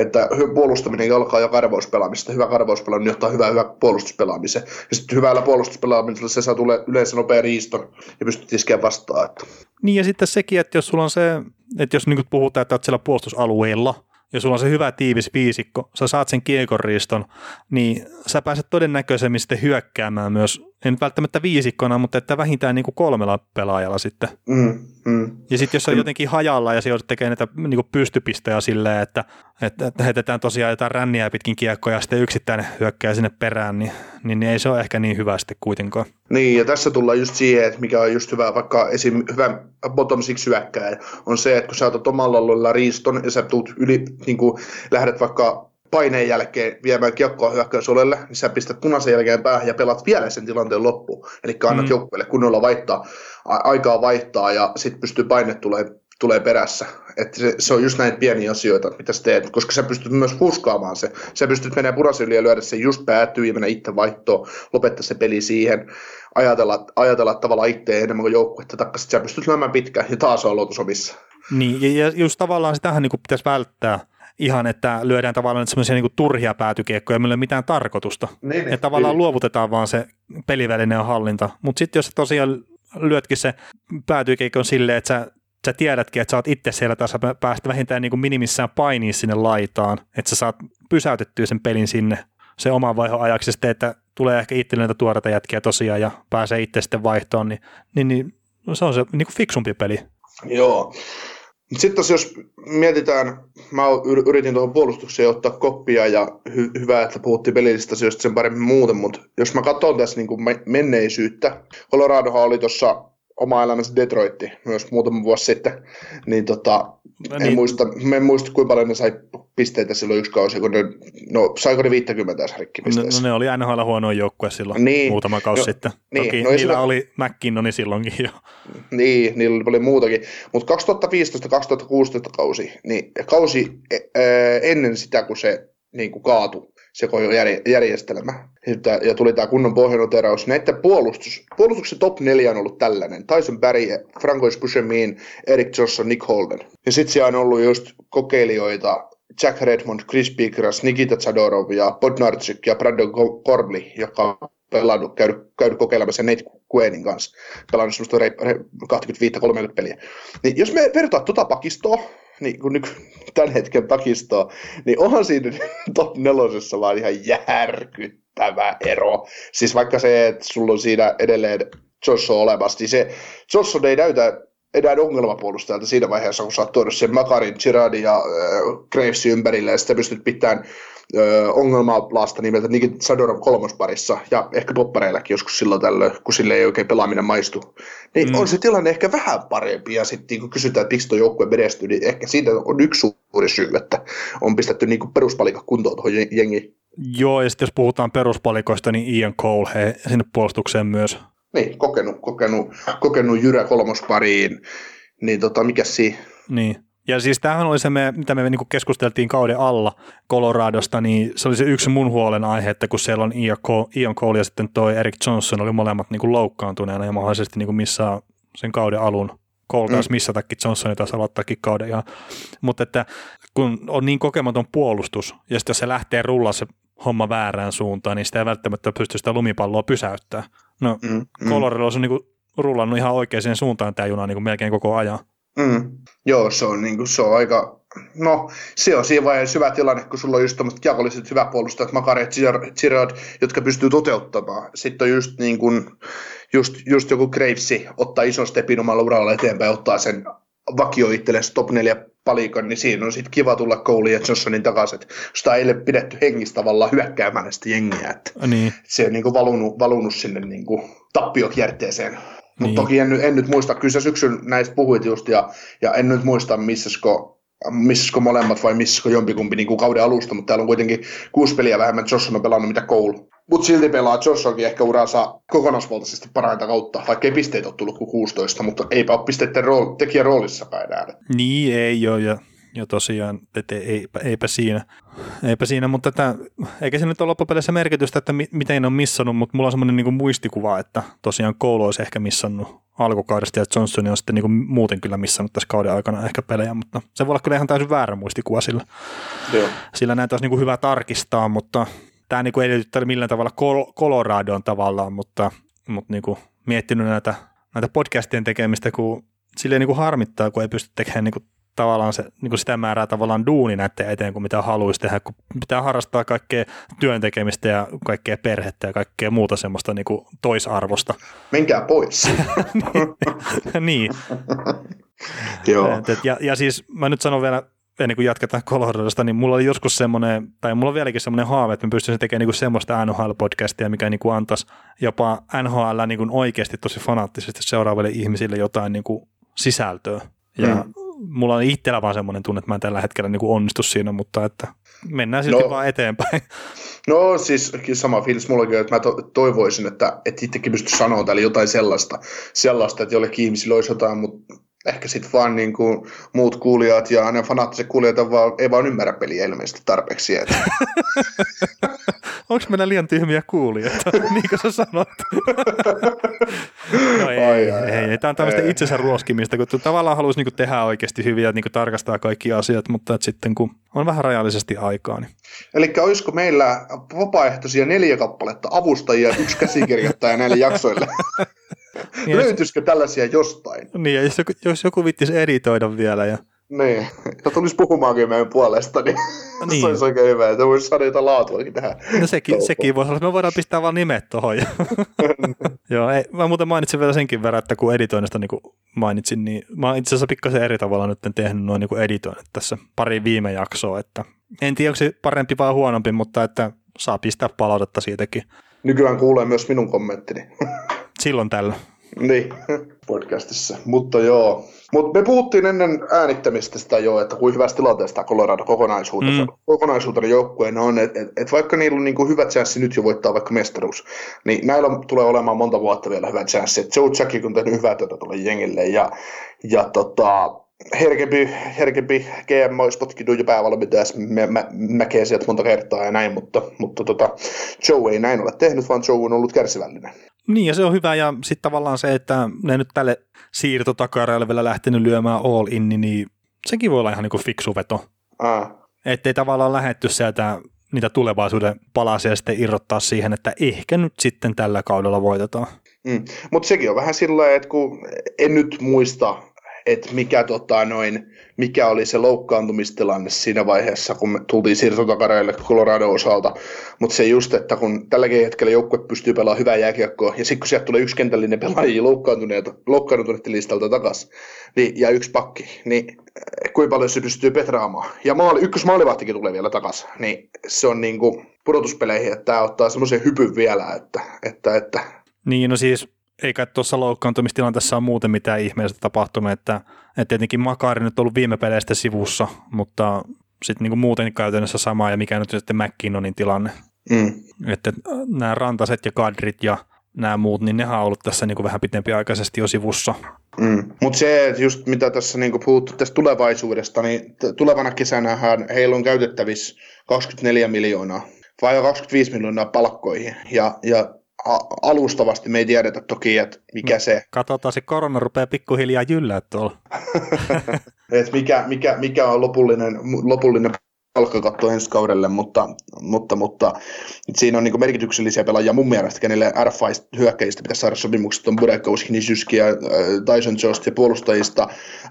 että puolustaminen alkaa jo karvauspelaamista. Hyvä karvauspelaaminen johtaa hyvää, hyvä puolustuspelaamiseen. Ja sitten hyvällä puolustuspelaamisella se saa tulee yleensä nopea riiston ja pystyt iskeä vastaan. Että. Niin ja sitten sekin, että jos sulla on se, että jos niin puhutaan, että olet siellä puolustusalueella, ja sulla on se hyvä tiivis viisikko, sä saat sen kiekonriiston, niin sä pääset todennäköisemmin sitten hyökkäämään myös en välttämättä viisikkona, mutta että vähintään niin kuin kolmella pelaajalla sitten. Mm, mm. Ja sitten jos on jotenkin hajalla ja se joudut tekemään näitä niin kuin pystypistejä silleen, että, että heitetään tosiaan jotain ränniä pitkin kiekkoja ja sitten yksittäin hyökkää sinne perään, niin, niin, niin ei se ole ehkä niin hyvä sitten kuitenkaan. Niin, ja tässä tullaan just siihen, että mikä on just hyvä, vaikka esim. hyvä bottom six hyökkääjä, on se, että kun sä otat omalla alueella riiston ja sä tuut yli, niin kuin lähdet vaikka paineen jälkeen viemään kiekkoa hyökkäysolelle, niin sä pistät punaisen jälkeen päähän ja pelaat vielä sen tilanteen loppuun. Eli annat mm. joukkueelle kunnolla vaihtaa, aikaa vaihtaa ja sitten pystyy paine tulee, tulee perässä. Et se, se, on just näitä pieniä asioita, mitä sä teet, koska sä pystyt myös fuskaamaan se. Sä pystyt menemään punaisen yli ja lyödä sen just päätyy ja mennä itse vaihtoon, lopettaa se peli siihen, ajatella, ajatella tavallaan itse enemmän kuin joukkuetta, taikka sä pystyt lyömään pitkään ja taas on aloitus omissa. Niin, ja just tavallaan sitähän niin pitäisi välttää, ihan, että lyödään tavallaan semmoisia niin turhia päätykiekkoja, millä ei ole mitään tarkoitusta. Niin, niin, että tavallaan niin. luovutetaan vaan se pelivälinen hallinta. Mutta sitten jos tosiaan lyötkin se päätykiekko silleen, että sä, sä tiedätkin, että sä oot itse siellä taas päästä vähintään niin kuin minimissään painiin sinne laitaan, että sä saat pysäytettyä sen pelin sinne se oman vaihon ajaksi, sitten, että tulee ehkä itselle tuoreita jätkiä tosiaan ja pääsee itse sitten vaihtoon, niin, niin, niin se on se niin kuin fiksumpi peli. Joo, sitten jos mietitään, mä yritin tuohon puolustukseen ottaa koppia ja hy- hyvä, että puhuttiin pelillisistä asioista sen paremmin muuten, mutta jos mä katson tässä niin kuin menneisyyttä, Coloradohan oli tuossa oma elämänsä Detroitti myös muutama vuosi sitten, niin tota, no niin. En, muista, en muista, kuinka paljon ne sai pisteitä silloin yksi kausi, kun ne, no saiko ne 50 tässä no, no, ne oli NHL huono joukkue silloin niin, muutama kausi no, sitten. Niin, Toki no, niillä sillä... oli McKinnoni silloinkin jo. Niin, niillä oli muutakin. Mutta 2015-2016 kausi, niin kausi ennen sitä, kun se niin kuin kaatui, se koko järjestelmä. Ja tuli tämä kunnon pohjanoteraus. Näiden puolustus, puolustuksen top 4 on ollut tällainen. Tyson Barry, Francois Bushemin, Eric Johnson, Nick Holden. Ja sitten siellä on ollut just kokeilijoita Jack Redmond, Chris Bigras, Nikita Zadorov ja Podnarczyk ja Brandon Corley, joka on pelannut, käynyt, käynyt kokeilemassa Nate Quenin kanssa, pelannut semmoista 25-30 peliä. Niin jos me vertaa tuota pakistoa, niin kuin nyt tämän hetken pakistoa, niin onhan siinä top nelosessa vaan ihan järkyttävä ero. Siis vaikka se, että sulla on siinä edelleen Johnson olemassa, niin se Johnson ei näytä enää ongelmapuolustajalta siinä vaiheessa, kun sä oot tuonut sen Makarin, Girardin ja äh, Gravesin ympärille, ja sitten pystyt pitämään äh, ongelmalaasta nimeltä Nikit Sadorov kolmosparissa, ja ehkä poppareillakin joskus silloin tällöin, kun sille ei oikein pelaaminen maistu. Niin mm. on se tilanne ehkä vähän parempi, ja sitten kun kysytään, että miksi tuo joukkue menestyy, niin ehkä siitä on yksi suuri syy, että on pistetty niin peruspalika kuntoon tuohon jengiin. Joo, ja sitten jos puhutaan peruspalikoista, niin Ian Cole he, sinne puolustukseen myös niin, kokenut, kokenut, kokenut Jyrä kolmospariin, niin tota, mikä siinä? Niin. Ja siis tämähän oli se, me, mitä me niinku keskusteltiin kauden alla Coloradosta, niin se oli se yksi mun huolen aihe, että kun siellä on Ian Cole ja sitten toi Eric Johnson oli molemmat niinku loukkaantuneena ja mahdollisesti niinku missaa sen kauden alun. Cole taas mm. missatakin, Johnson taas aloittaakin kauden. Ja, mutta että kun on niin kokematon puolustus, ja sitten jos se lähtee rullaa se homma väärään suuntaan, niin sitä ei välttämättä pysty sitä lumipalloa pysäyttämään. No, mm, mm. On niin kuin rullannut ihan oikeaan suuntaan tämä juna niin kuin melkein koko ajan. Mm. Joo, se on, niin kuin, se on aika, no se on siinä vaiheessa hyvä tilanne, kun sulla on just tämmöiset jakolliset hyvä puolustajat, Makari ja Girard, jotka pystyy toteuttamaan. Sitten on just niin kuin, just, just joku Gravesi ottaa ison stepin omalla uralla eteenpäin, ottaa sen vakio itsellesi top 4 palikon, niin siinä on sitten kiva tulla Cole ja Johnsonin takaisin. Sitä ei ole pidetty hengissä tavallaan hyökkäämään sitä jengiä. Että niin. Se on niin kuin valunut, valunut sinne niin kuin tappiokierteeseen. Mutta niin. toki en, en, nyt muista, kyllä sä syksyn näistä puhuit just, ja, ja en nyt muista, missäsko missäsko molemmat vai missäsko jompikumpi niin kuin kauden alusta, mutta täällä on kuitenkin kuusi peliä vähemmän Johnson on pelannut mitä Cole. Mutta silti pelaa Johnsonkin ehkä uransa kokonaisvaltaisesti parhainta kautta, vaikka ei pisteitä ole tullut kuin 16, mutta eipä ole pisteiden rool, tekijän roolissa päin Niin, ei ole. Ja ja tosiaan, että eipä, eipä siinä. Eipä siinä, mutta että, eikä se nyt ole loppupeleissä merkitystä, että mi, miten on missannut, mutta mulla on semmoinen niin muistikuva, että tosiaan koulu olisi ehkä missannut alkukaudesta ja Johnson on sitten niin kuin muuten kyllä missannut tässä kauden aikana ehkä pelejä, mutta se voi olla kyllä ihan täysin väärä muistikuva sillä. Joo. Sillä näitä olisi niin kuin hyvä tarkistaa, mutta tämä niin kuin ei liity millään tavalla Col- Coloradoon tavallaan, mutta, mutta niin kuin miettinyt näitä, näitä podcastien tekemistä, kun silleen niin kuin harmittaa, kun ei pysty tekemään niin kuin tavallaan se, niin kuin sitä määrää tavallaan duuni näiden eteen kuin mitä haluaisi tehdä, kun pitää harrastaa kaikkea työn tekemistä ja kaikkea perhettä ja kaikkea muuta semmoista niin kuin toisarvosta. Menkää pois. niin. Joo. Et, et, ja, ja siis mä nyt sanon vielä ennen kuin jatketaan Coloradosta, niin mulla oli joskus semmoinen, tai mulla on vieläkin semmoinen haave, että mä pystyisin tekemään niin semmoista NHL-podcastia, mikä niin kuin antaisi jopa NHL niin kuin oikeasti tosi fanaattisesti seuraaville ihmisille jotain niin kuin sisältöä. Ja mm. mulla on itsellä vaan semmoinen tunne, että mä en tällä hetkellä niin kuin onnistu siinä, mutta että mennään silti no, vaan eteenpäin. No siis sama fiilis mullakin, että mä to- toivoisin, että, että itsekin pysty sanoa täällä jotain sellaista, sellaista, että jollekin ihmisille olisi jotain, mutta ehkä sitten vaan niin kuin muut kuulijat ja ne fanaattiset kuulijat vaan, ei vaan ymmärrä peliä ilmeisesti tarpeeksi. Että. Onko meillä liian tyhmiä kuulijoita, niin kuin sä sanot? no ei, ai, ai, ei, ei. Tämä on tämmöistä ei. itsensä ruoskimista, kun tavallaan haluaisi niinku tehdä oikeasti hyviä niinku tarkastaa kaikki asiat, mutta et sitten kun on vähän rajallisesti aikaa. Niin... Eli olisiko meillä vapaaehtoisia neljä kappaletta avustajia, yksi käsikirjoittaja näille jaksoille? Niin, Löytyisikö tällaisia jostain? Niin, ja jos joku, jos joku vittisi editoida vielä. Ja... Niin, ja tulisi puhumaankin meidän puolesta, niin, niin. se olisi oikein hyvä, että voisi saada jotain laatuakin tähän. No sekin, sekin voisi olla, me voidaan pistää vaan nimet tuohon. Ja... Joo, ei, mä muuten mainitsin vielä senkin verran, että kun editoinnista niin kuin mainitsin, niin mä oon itse asiassa pikkasen eri tavalla nyt tehnyt noin niin editoinnit tässä pari viime jaksoa, että en tiedä, onko se parempi vai huonompi, mutta että saa pistää palautetta siitäkin. Nykyään kuulee myös minun kommenttini. Silloin tällä. Niin, podcastissa. Mutta joo. Mutta me puhuttiin ennen äänittämistä sitä jo, että kuinka hyvässä tilanteessa Colorado kokonaisuutena, mm. kokonaisuutena joukkueena on, että et, et vaikka niillä on niinku hyvä chanssi nyt jo voittaa vaikka mestaruus, niin näillä tulee olemaan monta vuotta vielä hyvä chanssi. Et Joe Jackie on tehnyt hyvää työtä tuolle jengille ja, ja tota, herkempi, herkempi GM olisi potkinut jo päävalmentaja, mä, mä, mäkeen sieltä monta kertaa ja näin, mutta, mutta tota, Joe ei näin ole tehnyt, vaan Joe on ollut kärsivällinen. Niin, ja se on hyvä, ja sitten tavallaan se, että ne nyt tälle siirtotakarajalle vielä lähtenyt lyömään all in, niin sekin voi olla ihan niin kuin fiksu veto. Että ei tavallaan lähetty sieltä niitä tulevaisuuden palasia sitten irrottaa siihen, että ehkä nyt sitten tällä kaudella voitetaan. Mm. Mutta sekin on vähän sillä että kun en nyt muista että mikä, tota, noin, mikä oli se loukkaantumistilanne siinä vaiheessa, kun me tultiin siirtotakareille Colorado osalta. Mutta se just, että kun tälläkin hetkellä joukkue pystyy pelaamaan hyvää jääkiekkoa, ja sitten kun sieltä tulee kentällinen pelaajia loukkaantuneita, loukkaantuneiden listalta takaisin, niin, ja yksi pakki, niin eh, kuinka paljon se pystyy petraamaan. Ja maali, ykkös maalivahtikin tulee vielä takaisin, niin se on niin kuin pudotuspeleihin, että tämä ottaa semmoisen hypyn vielä, että, että, että niin, no siis eikä tuossa loukkaantumistilanteessa ole muuten mitään ihmeellistä tapahtunut, että, että tietenkin Makari nyt on ollut viime peleistä sivussa, mutta sitten niin muuten käytännössä sama ja mikä nyt sitten McKinnonin tilanne. Mm. Että nämä rantaset ja kadrit ja nämä muut, niin nehän on ollut tässä niin kuin vähän pitempiaikaisesti jo sivussa. Mm. Mutta se, että just mitä tässä niin kuin puhuttu tästä tulevaisuudesta, niin tulevana kesänähän heillä on käytettävissä 24 miljoonaa vai 25 miljoonaa palkkoihin. Ja, ja alustavasti me ei tiedetä toki, että mikä no, se... Katsotaan, se korona rupeaa pikkuhiljaa jyllää tuolla. Et mikä, mikä, mikä on lopullinen, lopullinen palkkakatto ensi kaudelle, mutta, mutta, mutta siinä on niin merkityksellisiä pelaajia mun mielestä, kenelle RFI hyökkäjistä pitäisi saada sopimukset on Burekous, Hnisyski ja äh, Tyson Jost ja puolustajista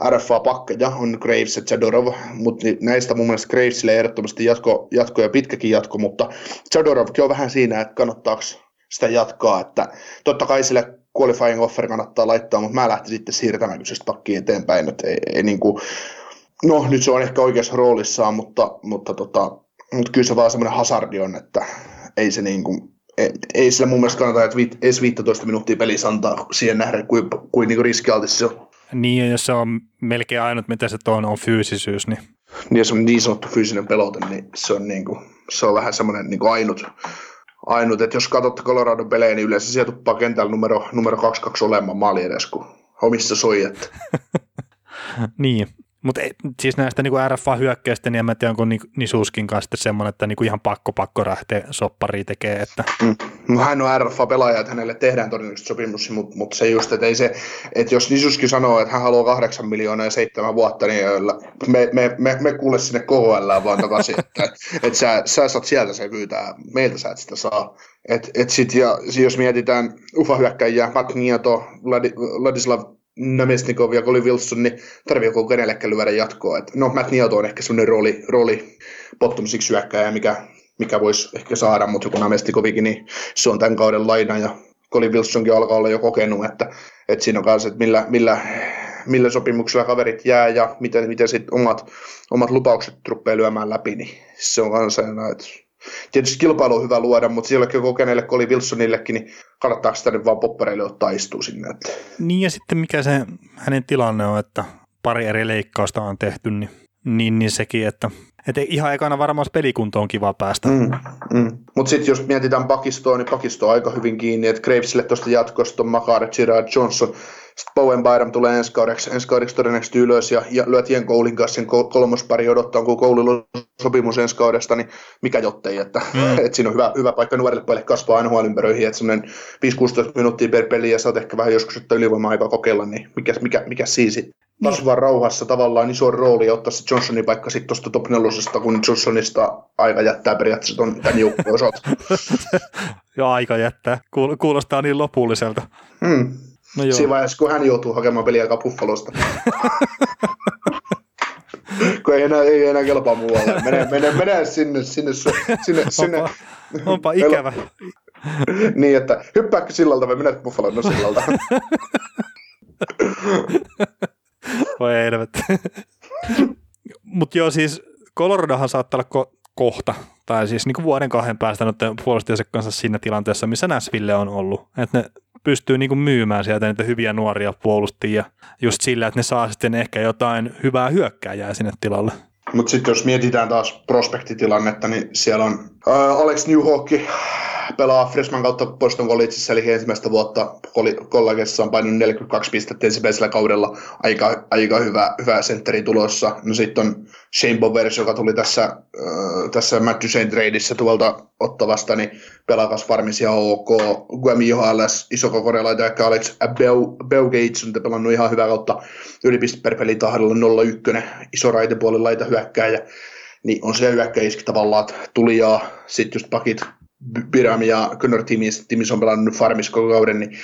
RFA pakkeja on Graves ja Chadorov, mutta näistä mun mielestä Gravesille ehdottomasti jatko, jatko ja pitkäkin jatko, mutta Chadorovkin on vähän siinä, että kannattaako sitä jatkaa, että totta kai sille qualifying offer kannattaa laittaa, mutta mä lähtisin sitten siirtämään kyseistä pakkiin eteenpäin, että ei, ei niin kuin, no nyt se on ehkä oikeassa roolissaan, mutta, mutta, tota, mutta kyllä se vaan semmoinen hazardi on, että ei se niin kuin, ei, ei sillä mun mielestä kannata, että viit, edes 15 minuuttia pelissä antaa siihen nähdä, kuin, kuin, niin kuin riskialtis se on. Niin, ja jos se on melkein ainut, mitä se on, on fyysisyys, niin... Niin, jos on niin sanottu fyysinen pelote, niin se on, niin kuin, se on vähän semmoinen niin kuin ainut, ainut, että jos katsotte Colorado pelejä, niin yleensä sieltä tuppaa kentällä numero, numero 2-2 olemaan maali edes, kun omissa soi. Että. niin, Mutta siis näistä niin RFA-hyökkäistä, niin en tiedä, onko Nisuskin kanssa semmoinen, että niin ihan pakko pakko lähteä soppariin tekee. Että... Mm. Hän on RFA-pelaaja, että hänelle tehdään todennäköisesti sopimus, mutta, mutta se just, että, ei se, että jos Nisuskin sanoo, että hän haluaa kahdeksan miljoonaa ja seitsemän vuotta, niin me, me, me, me kuule sinne KHL vaan takaisin, että, että sä, sä saat sieltä se pyytää, meiltä sä et sitä saa. Et, et sit, ja jos mietitään ufa-hyökkäjiä, Matt Nieto, Ladislav Namestnikov ja Colin Wilson, niin tarvii joku kenellekään lyödä jatkoa. Et, no, Matt Nieto on ehkä sellainen rooli, rooli bottom six mikä, mikä voisi ehkä saada, mutta joku Namestnikovikin, niin se on tämän kauden laina, ja Colin Wilsonkin alkaa olla jo kokenut, että, että siinä on kanssa, että millä, millä, millä sopimuksella kaverit jää ja miten, miten sitten omat, omat lupaukset rupeaa lyömään läpi, niin se on kanssa, että Tietysti kilpailu on hyvä luoda, mutta sielläkin kokeneelle Coli Wilsonillekin, niin kannattaako sitä nyt vaan poppareille ottaa istua sinne? Että... Niin ja sitten mikä se hänen tilanne on, että pari eri leikkausta on tehty, niin, niin, niin sekin, että että ihan ekana varmaan pelikunto on kiva päästä. Mm, mm. Mutta sitten jos mietitään pakistoa, niin pakisto on aika hyvin kiinni, että Gravesille tuosta jatkosta on Makar, Girard, Johnson, Bowen Byram tulee ensi kaudeksi, ensi kaudeksi todennäköisesti ylös ja, ja lyö Tien Koulin kanssa sen kolmospari odottaa, kun Koulilla on sopimus ensi kaudesta, niin mikä jottei, että, mm. että siinä on hyvä, hyvä paikka nuorille pojille kasvaa aina huolimpäröihin, että semmoinen 5-16 minuuttia per peli ja sä oot ehkä vähän joskus, että ylivoima-aikaa kokeilla, niin mikä, mikä, mikä siisi niin. rauhassa tavallaan iso rooli ja ottaa se Johnsonin paikka sitten tuosta top nelosesta, kun Johnsonista aika jättää periaatteessa ton, tämän joukkueen osalta. Joo, aika jättää. Kuulostaa niin lopulliselta. Hmm. No joo. Siinä vaiheessa, kun hän joutuu hakemaan peliaikaa Buffalosta. kun ei enää, ei enää kelpaa muualle. Mene, mene, mene sinne, sinne, sinne, sinne. Onpa, onpa ikävä. niin, että hyppääkö sillalta vai menet Buffaloon no sillalta. Voi helvetti. Mutta joo, siis Coloradohan saattaa olla ko- kohta, tai siis niin kuin vuoden kahden päästä noiden puolustajansa kanssa siinä tilanteessa, missä Näsville on ollut. Että ne pystyy niin kuin myymään sieltä niitä hyviä nuoria puolustajia just sillä, että ne saa sitten ehkä jotain hyvää hyökkääjää sinne tilalle. Mutta sitten jos mietitään taas prospektitilannetta, niin siellä on Alex Newhawk, pelaa Freshman kautta Boston Collegeissa, eli ensimmäistä vuotta kollegessa on painunut 42 pistettä ensimmäisellä kaudella. Aika, aika hyvä, hyvä sentteri tulossa. No sitten on Shane Bovers, joka tuli tässä, äh, tässä Matt Duchesne tradeissa tuolta ottavasta, niin pelakas varmisi ihan ok. Guami Johales, iso kokorealaita, ehkä Alex Gates on pelannut ihan hyvää kautta ylipiste per peli tahdella 0-1, iso raitepuolella laita hyökkääjä. Niin on se hyökkäiski tavallaan, että tuli ja sitten just pakit Biram ja Connor Timis, on pelannut farmis koko kauden, niin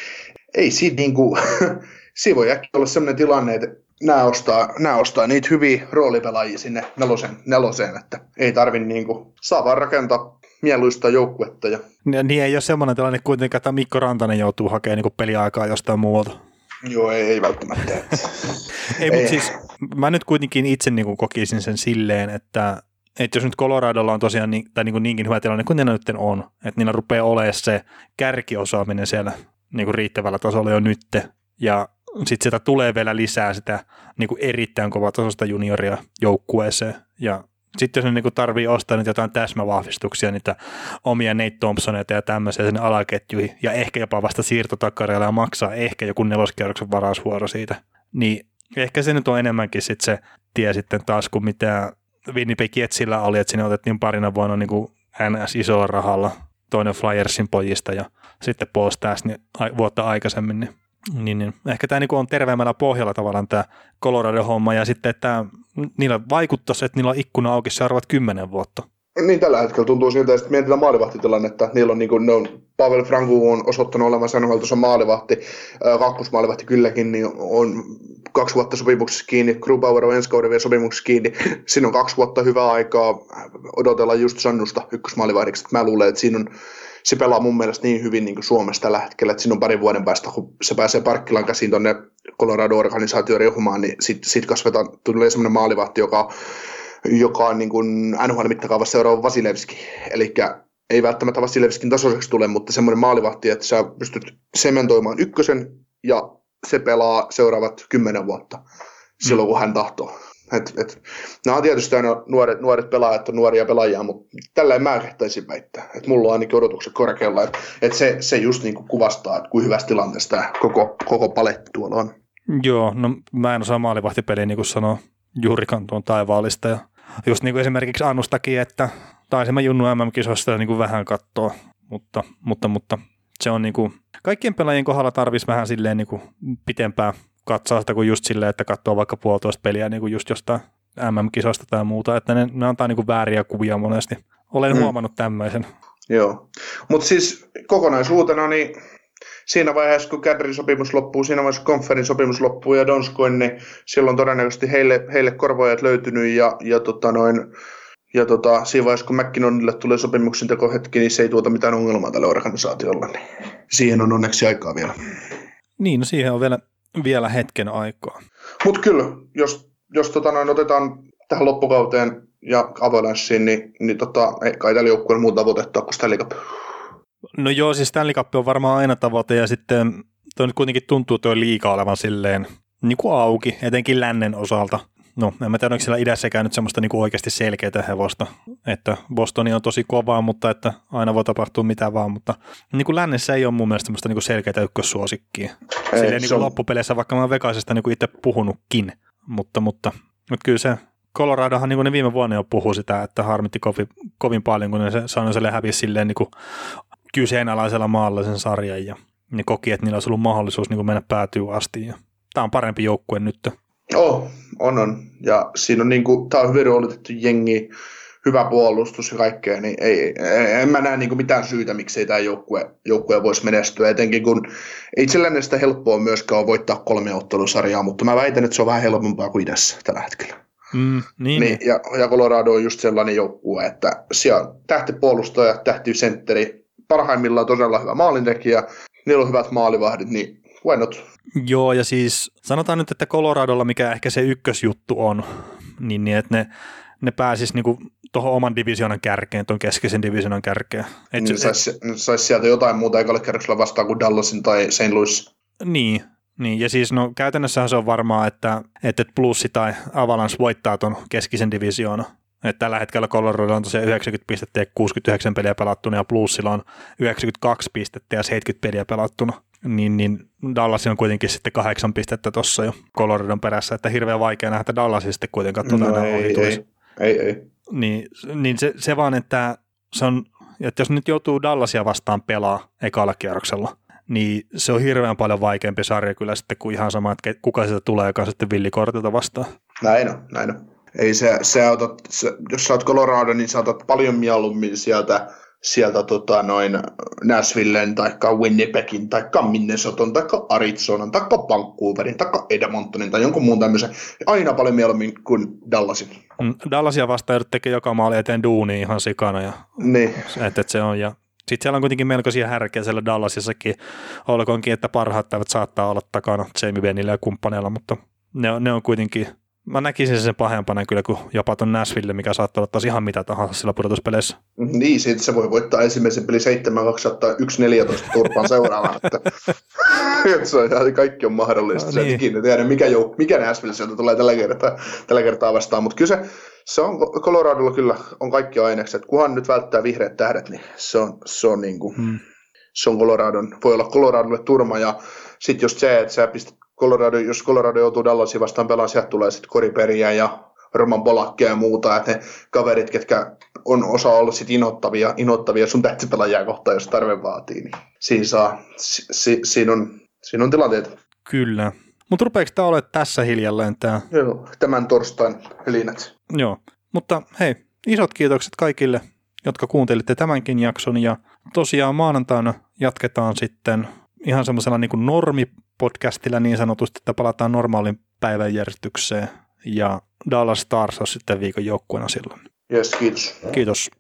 ei siinä niinku, siinä voi äkkiä olla sellainen tilanne, että nämä ostaa, nämä ostaa niitä hyviä roolipelaajia sinne nelosen, neloseen, että ei tarvi niinku, saa vaan rakentaa mieluista joukkuetta. Ja... Niin ei ole semmoinen tilanne kuitenkaan, että Mikko Rantanen joutuu hakemaan niin peliaikaa jostain muualta. Joo, ei, ei välttämättä. ei, mutta siis mä nyt kuitenkin itse niin kokisin sen silleen, että että jos nyt Coloradolla on tosiaan niin, tai niin kuin niinkin hyvä tilanne kuin niillä nyt on, että niillä rupeaa olemaan se kärkiosaaminen siellä niin kuin riittävällä tasolla jo nytte, ja sitten sitä tulee vielä lisää sitä niin kuin erittäin kovaa tasosta junioria joukkueeseen, ja sitten jos ne niin tarvii ostaa niitä jotain täsmävahvistuksia, niitä omia Nate Thompsoneita ja tämmöisiä sinne alaketjuihin, ja ehkä jopa vasta siirtotakareilla ja maksaa ehkä joku neloskierroksen varausvuoro siitä, niin ehkä se nyt on enemmänkin sitten se tie sitten taas kuin mitä Winnipeg Jetsillä oli, että sinne otettiin parina vuonna niin kuin NS isolla rahalla toinen Flyersin pojista ja sitten pois tästä niin vuotta aikaisemmin, niin, niin, niin. ehkä tämä niin on terveemmällä pohjalla tavallaan tämä Colorado-homma ja sitten, että niillä vaikuttaisi, että niillä on ikkuna auki seuraavat kymmenen vuotta. Niin tällä hetkellä tuntuu siltä, että mietitään maalivahtitilannetta. Niillä on, niin kuin, ne on, Pavel Franku on osoittanut olevansa NHL tuossa maalivahti, kakkosmaalivahti kylläkin, niin on kaksi vuotta sopimuksessa kiinni, Grubauer on ensi kauden vielä sopimuksessa kiinni. Siinä on kaksi vuotta hyvää aikaa odotella just Sannusta ykkösmaalivahdiksi. Mä luulen, että siinä on, se pelaa mun mielestä niin hyvin niin kuin Suomessa tällä hetkellä, että siinä on parin vuoden päästä, kun se pääsee Parkkilan käsiin tuonne Colorado-organisaatioon riehumaan, niin sitten sit kasvetaan, tulee semmoinen maalivahti, joka joka on niin kuin NHL-mittakaavassa seuraava Vasilevski. Eli ei välttämättä Vasilevskin tasoiseksi tule, mutta semmoinen maalivahti, että sä pystyt sementoimaan ykkösen ja se pelaa seuraavat kymmenen vuotta silloin, kun hän tahtoo. Et, et, nämä on tietysti aina nuoret, nuoret pelaajat on nuoria pelaajia, mutta tällä mä kehtaisin väittää. Että mulla on ainakin odotukset korkealla. Että et se, se just niin kuin kuvastaa, että kuinka hyvässä tilanteessa koko, koko paletti tuolla on. Joo, no mä en osaa maalivahtipeliä niin kuin sanoa juurikaan tuon taivaallista. Ja just niin kuin esimerkiksi Annustakin, että taisimme Junnu MM-kisoista niin kuin vähän katsoa, mutta, mutta, mutta se on niin kuin, kaikkien pelaajien kohdalla tarvitsisi vähän silleen niin kuin pitempää katsausta kuin just silleen, että katsoo vaikka puolitoista peliä niin kuin just jostain MM-kisosta tai muuta, että ne, ne antaa niin kuin vääriä kuvia monesti. Olen hmm. huomannut tämmöisen. Joo, mutta siis kokonaisuutena niin siinä vaiheessa, kun Cadrin sopimus loppuu, siinä vaiheessa, kun Conferin sopimus loppuu ja Donskoin, niin silloin todennäköisesti heille, heille korvaajat löytynyt ja, ja tota noin, ja tota, siinä vaiheessa, kun McKinnonille tulee sopimuksen tekohetki, niin se ei tuota mitään ongelmaa tälle organisaatiolle. Niin siihen on onneksi aikaa vielä. Niin, no siihen on vielä, vielä hetken aikaa. Mutta kyllä, jos, jos tota noin, otetaan tähän loppukauteen ja Avalancheen, niin, niin tota, ei kai tällä joukkueella muuta tavoitetta kuin Stanley Cup. No joo, siis Stanley Cup on varmaan aina tavoite ja sitten toi nyt kuitenkin tuntuu tuo liika olevan silleen niin kuin auki, etenkin lännen osalta. No, en mä tiedä, onko siellä idässäkään nyt semmoista niin kuin oikeasti selkeää hevosta, että Bostoni on tosi kovaa, mutta että aina voi tapahtua mitä vaan, mutta niin kuin lännessä ei ole mun mielestä semmoista niin kuin selkeää ykkössuosikkia. Ei, Silleen niin kuin on... loppupeleissä, vaikka mä oon Vegasista niin kuin itse puhunutkin, mutta, mutta, mutta kyllä se Coloradohan niin kuin ne viime vuonna jo puhuu sitä, että harmitti kovin, kovin paljon, kun ne San Joselle hävisi silleen niin kuin kyseenalaisella maalla sen sarjan ja ne koki, että niillä olisi ollut mahdollisuus niin kuin mennä päätyy asti. Ja tämä on parempi joukkue nyt. Oh, on on. Ja siinä on niin kuin, tämä on hyvin roolitettu jengi, hyvä puolustus ja kaikkea, niin ei, en mä näe niin kuin mitään syytä, miksei tämä joukkue, joukkue voisi menestyä, etenkin kun itselleni sitä helppoa myöskään on voittaa kolme ottelusarjaa, mutta mä väitän, että se on vähän helpompaa kuin idässä tällä hetkellä. Mm, niin, niin, ja, ja Colorado on just sellainen joukkue, että siellä on tähtipuolustaja, tähtisentteri, parhaimmillaan todella hyvä maalintekijä, niillä on hyvät maalivahdit, niin why not? Joo, ja siis sanotaan nyt, että Coloradolla, mikä ehkä se ykkösjuttu on, niin, niin että ne, ne pääsis niinku tuohon oman divisionan kärkeen, tuon keskeisen divisionan kärkeen. Et, niin, saisi sais sieltä jotain muuta ekalle kerroksella vastaan kuin Dallasin tai St. Louis. Niin, niin, ja siis no käytännössähän se on varmaa, että, että Plussi tai Avalanche voittaa tuon keskisen divisioona. Että tällä hetkellä Colorado on tosiaan 90 pistettä ja 69 peliä pelattuna, ja Plussilla on 92 pistettä ja 70 peliä pelattuna. Niin, niin Dallas on kuitenkin sitten kahdeksan pistettä tuossa jo Coloradon perässä, että hirveän vaikea nähdä, että Dallas sitten kuitenkaan tuota no, ei, ei, ei, ei. Niin, niin se, se vaan, että se on, että jos nyt joutuu Dallasia vastaan pelaa ekalla kierroksella, niin se on hirveän paljon vaikeampi sarja kyllä sitten kuin ihan sama, että kuka sitä tulee, joka sitten villikortilta vastaan. Näin on, näin on. Ei se, se otat, se, jos sä oot Colorado, niin sä otat paljon mieluummin sieltä, sieltä tota noin Nashvillen, tai Winnipegin, tai Minnesoton, tai Arizonan, tai Vancouverin, tai Edmontonin, tai jonkun muun tämmöisen. Aina paljon mieluummin kuin Dallasin. Mm, Dallasia vastaan tekee joka maali eteen duuni ihan sikana. Ja, niin. että, että se on, ja sitten siellä on kuitenkin melkoisia härkeä siellä Dallasissakin, olkoonkin, että parhaat päivät saattaa olla takana Jamie Bennillä ja kumppaneilla, mutta ne on, ne on kuitenkin, mä näkisin sen pahempana kyllä kuin jopa ton Nashville, mikä saattaa olla taas ihan mitä tahansa sillä pudotuspeleissä. Niin, siitä se voi voittaa ensimmäisen peli 7 200 1-14 turpaan seuraavaan, että, se on, kaikki on mahdollista. No, niin. ikinä tiedä, mikä, jouk- mikä Nashville sieltä tulee tällä kertaa, tällä kertaa vastaan, mutta kyllä se, se on Coloradolla kyllä on kaikki ainekset. Kunhan nyt välttää vihreät tähdet, niin se on, se on, niin kuin, hmm. se on Coloradon, voi olla Coloradolle turma. Ja sitten just se, että sä pistät Colorado, jos Colorado joutuu Dallasin vastaan pelaamaan, sieltä tulee sitten Koriperiä ja Roman Polakkia ja muuta, että ne kaverit, ketkä on osa olla sit inhottavia, inhottavia sun tähtsipelaajia kohtaan, jos tarve vaatii, niin siinä, saa, si, si, siinä, on, siinä on tilanteita. Kyllä. Mutta rupeeko tämä olemaan tässä hiljalleen tämä? Joo, tämän torstain helinät. Joo, mutta hei, isot kiitokset kaikille, jotka kuuntelitte tämänkin jakson ja tosiaan maanantaina jatketaan sitten ihan semmoisella niin normipodcastilla niin sanotusti, että palataan normaalin päiväjärjestykseen ja Dallas Stars on sitten viikon joukkueena silloin. Yes, kiitos. Kiitos.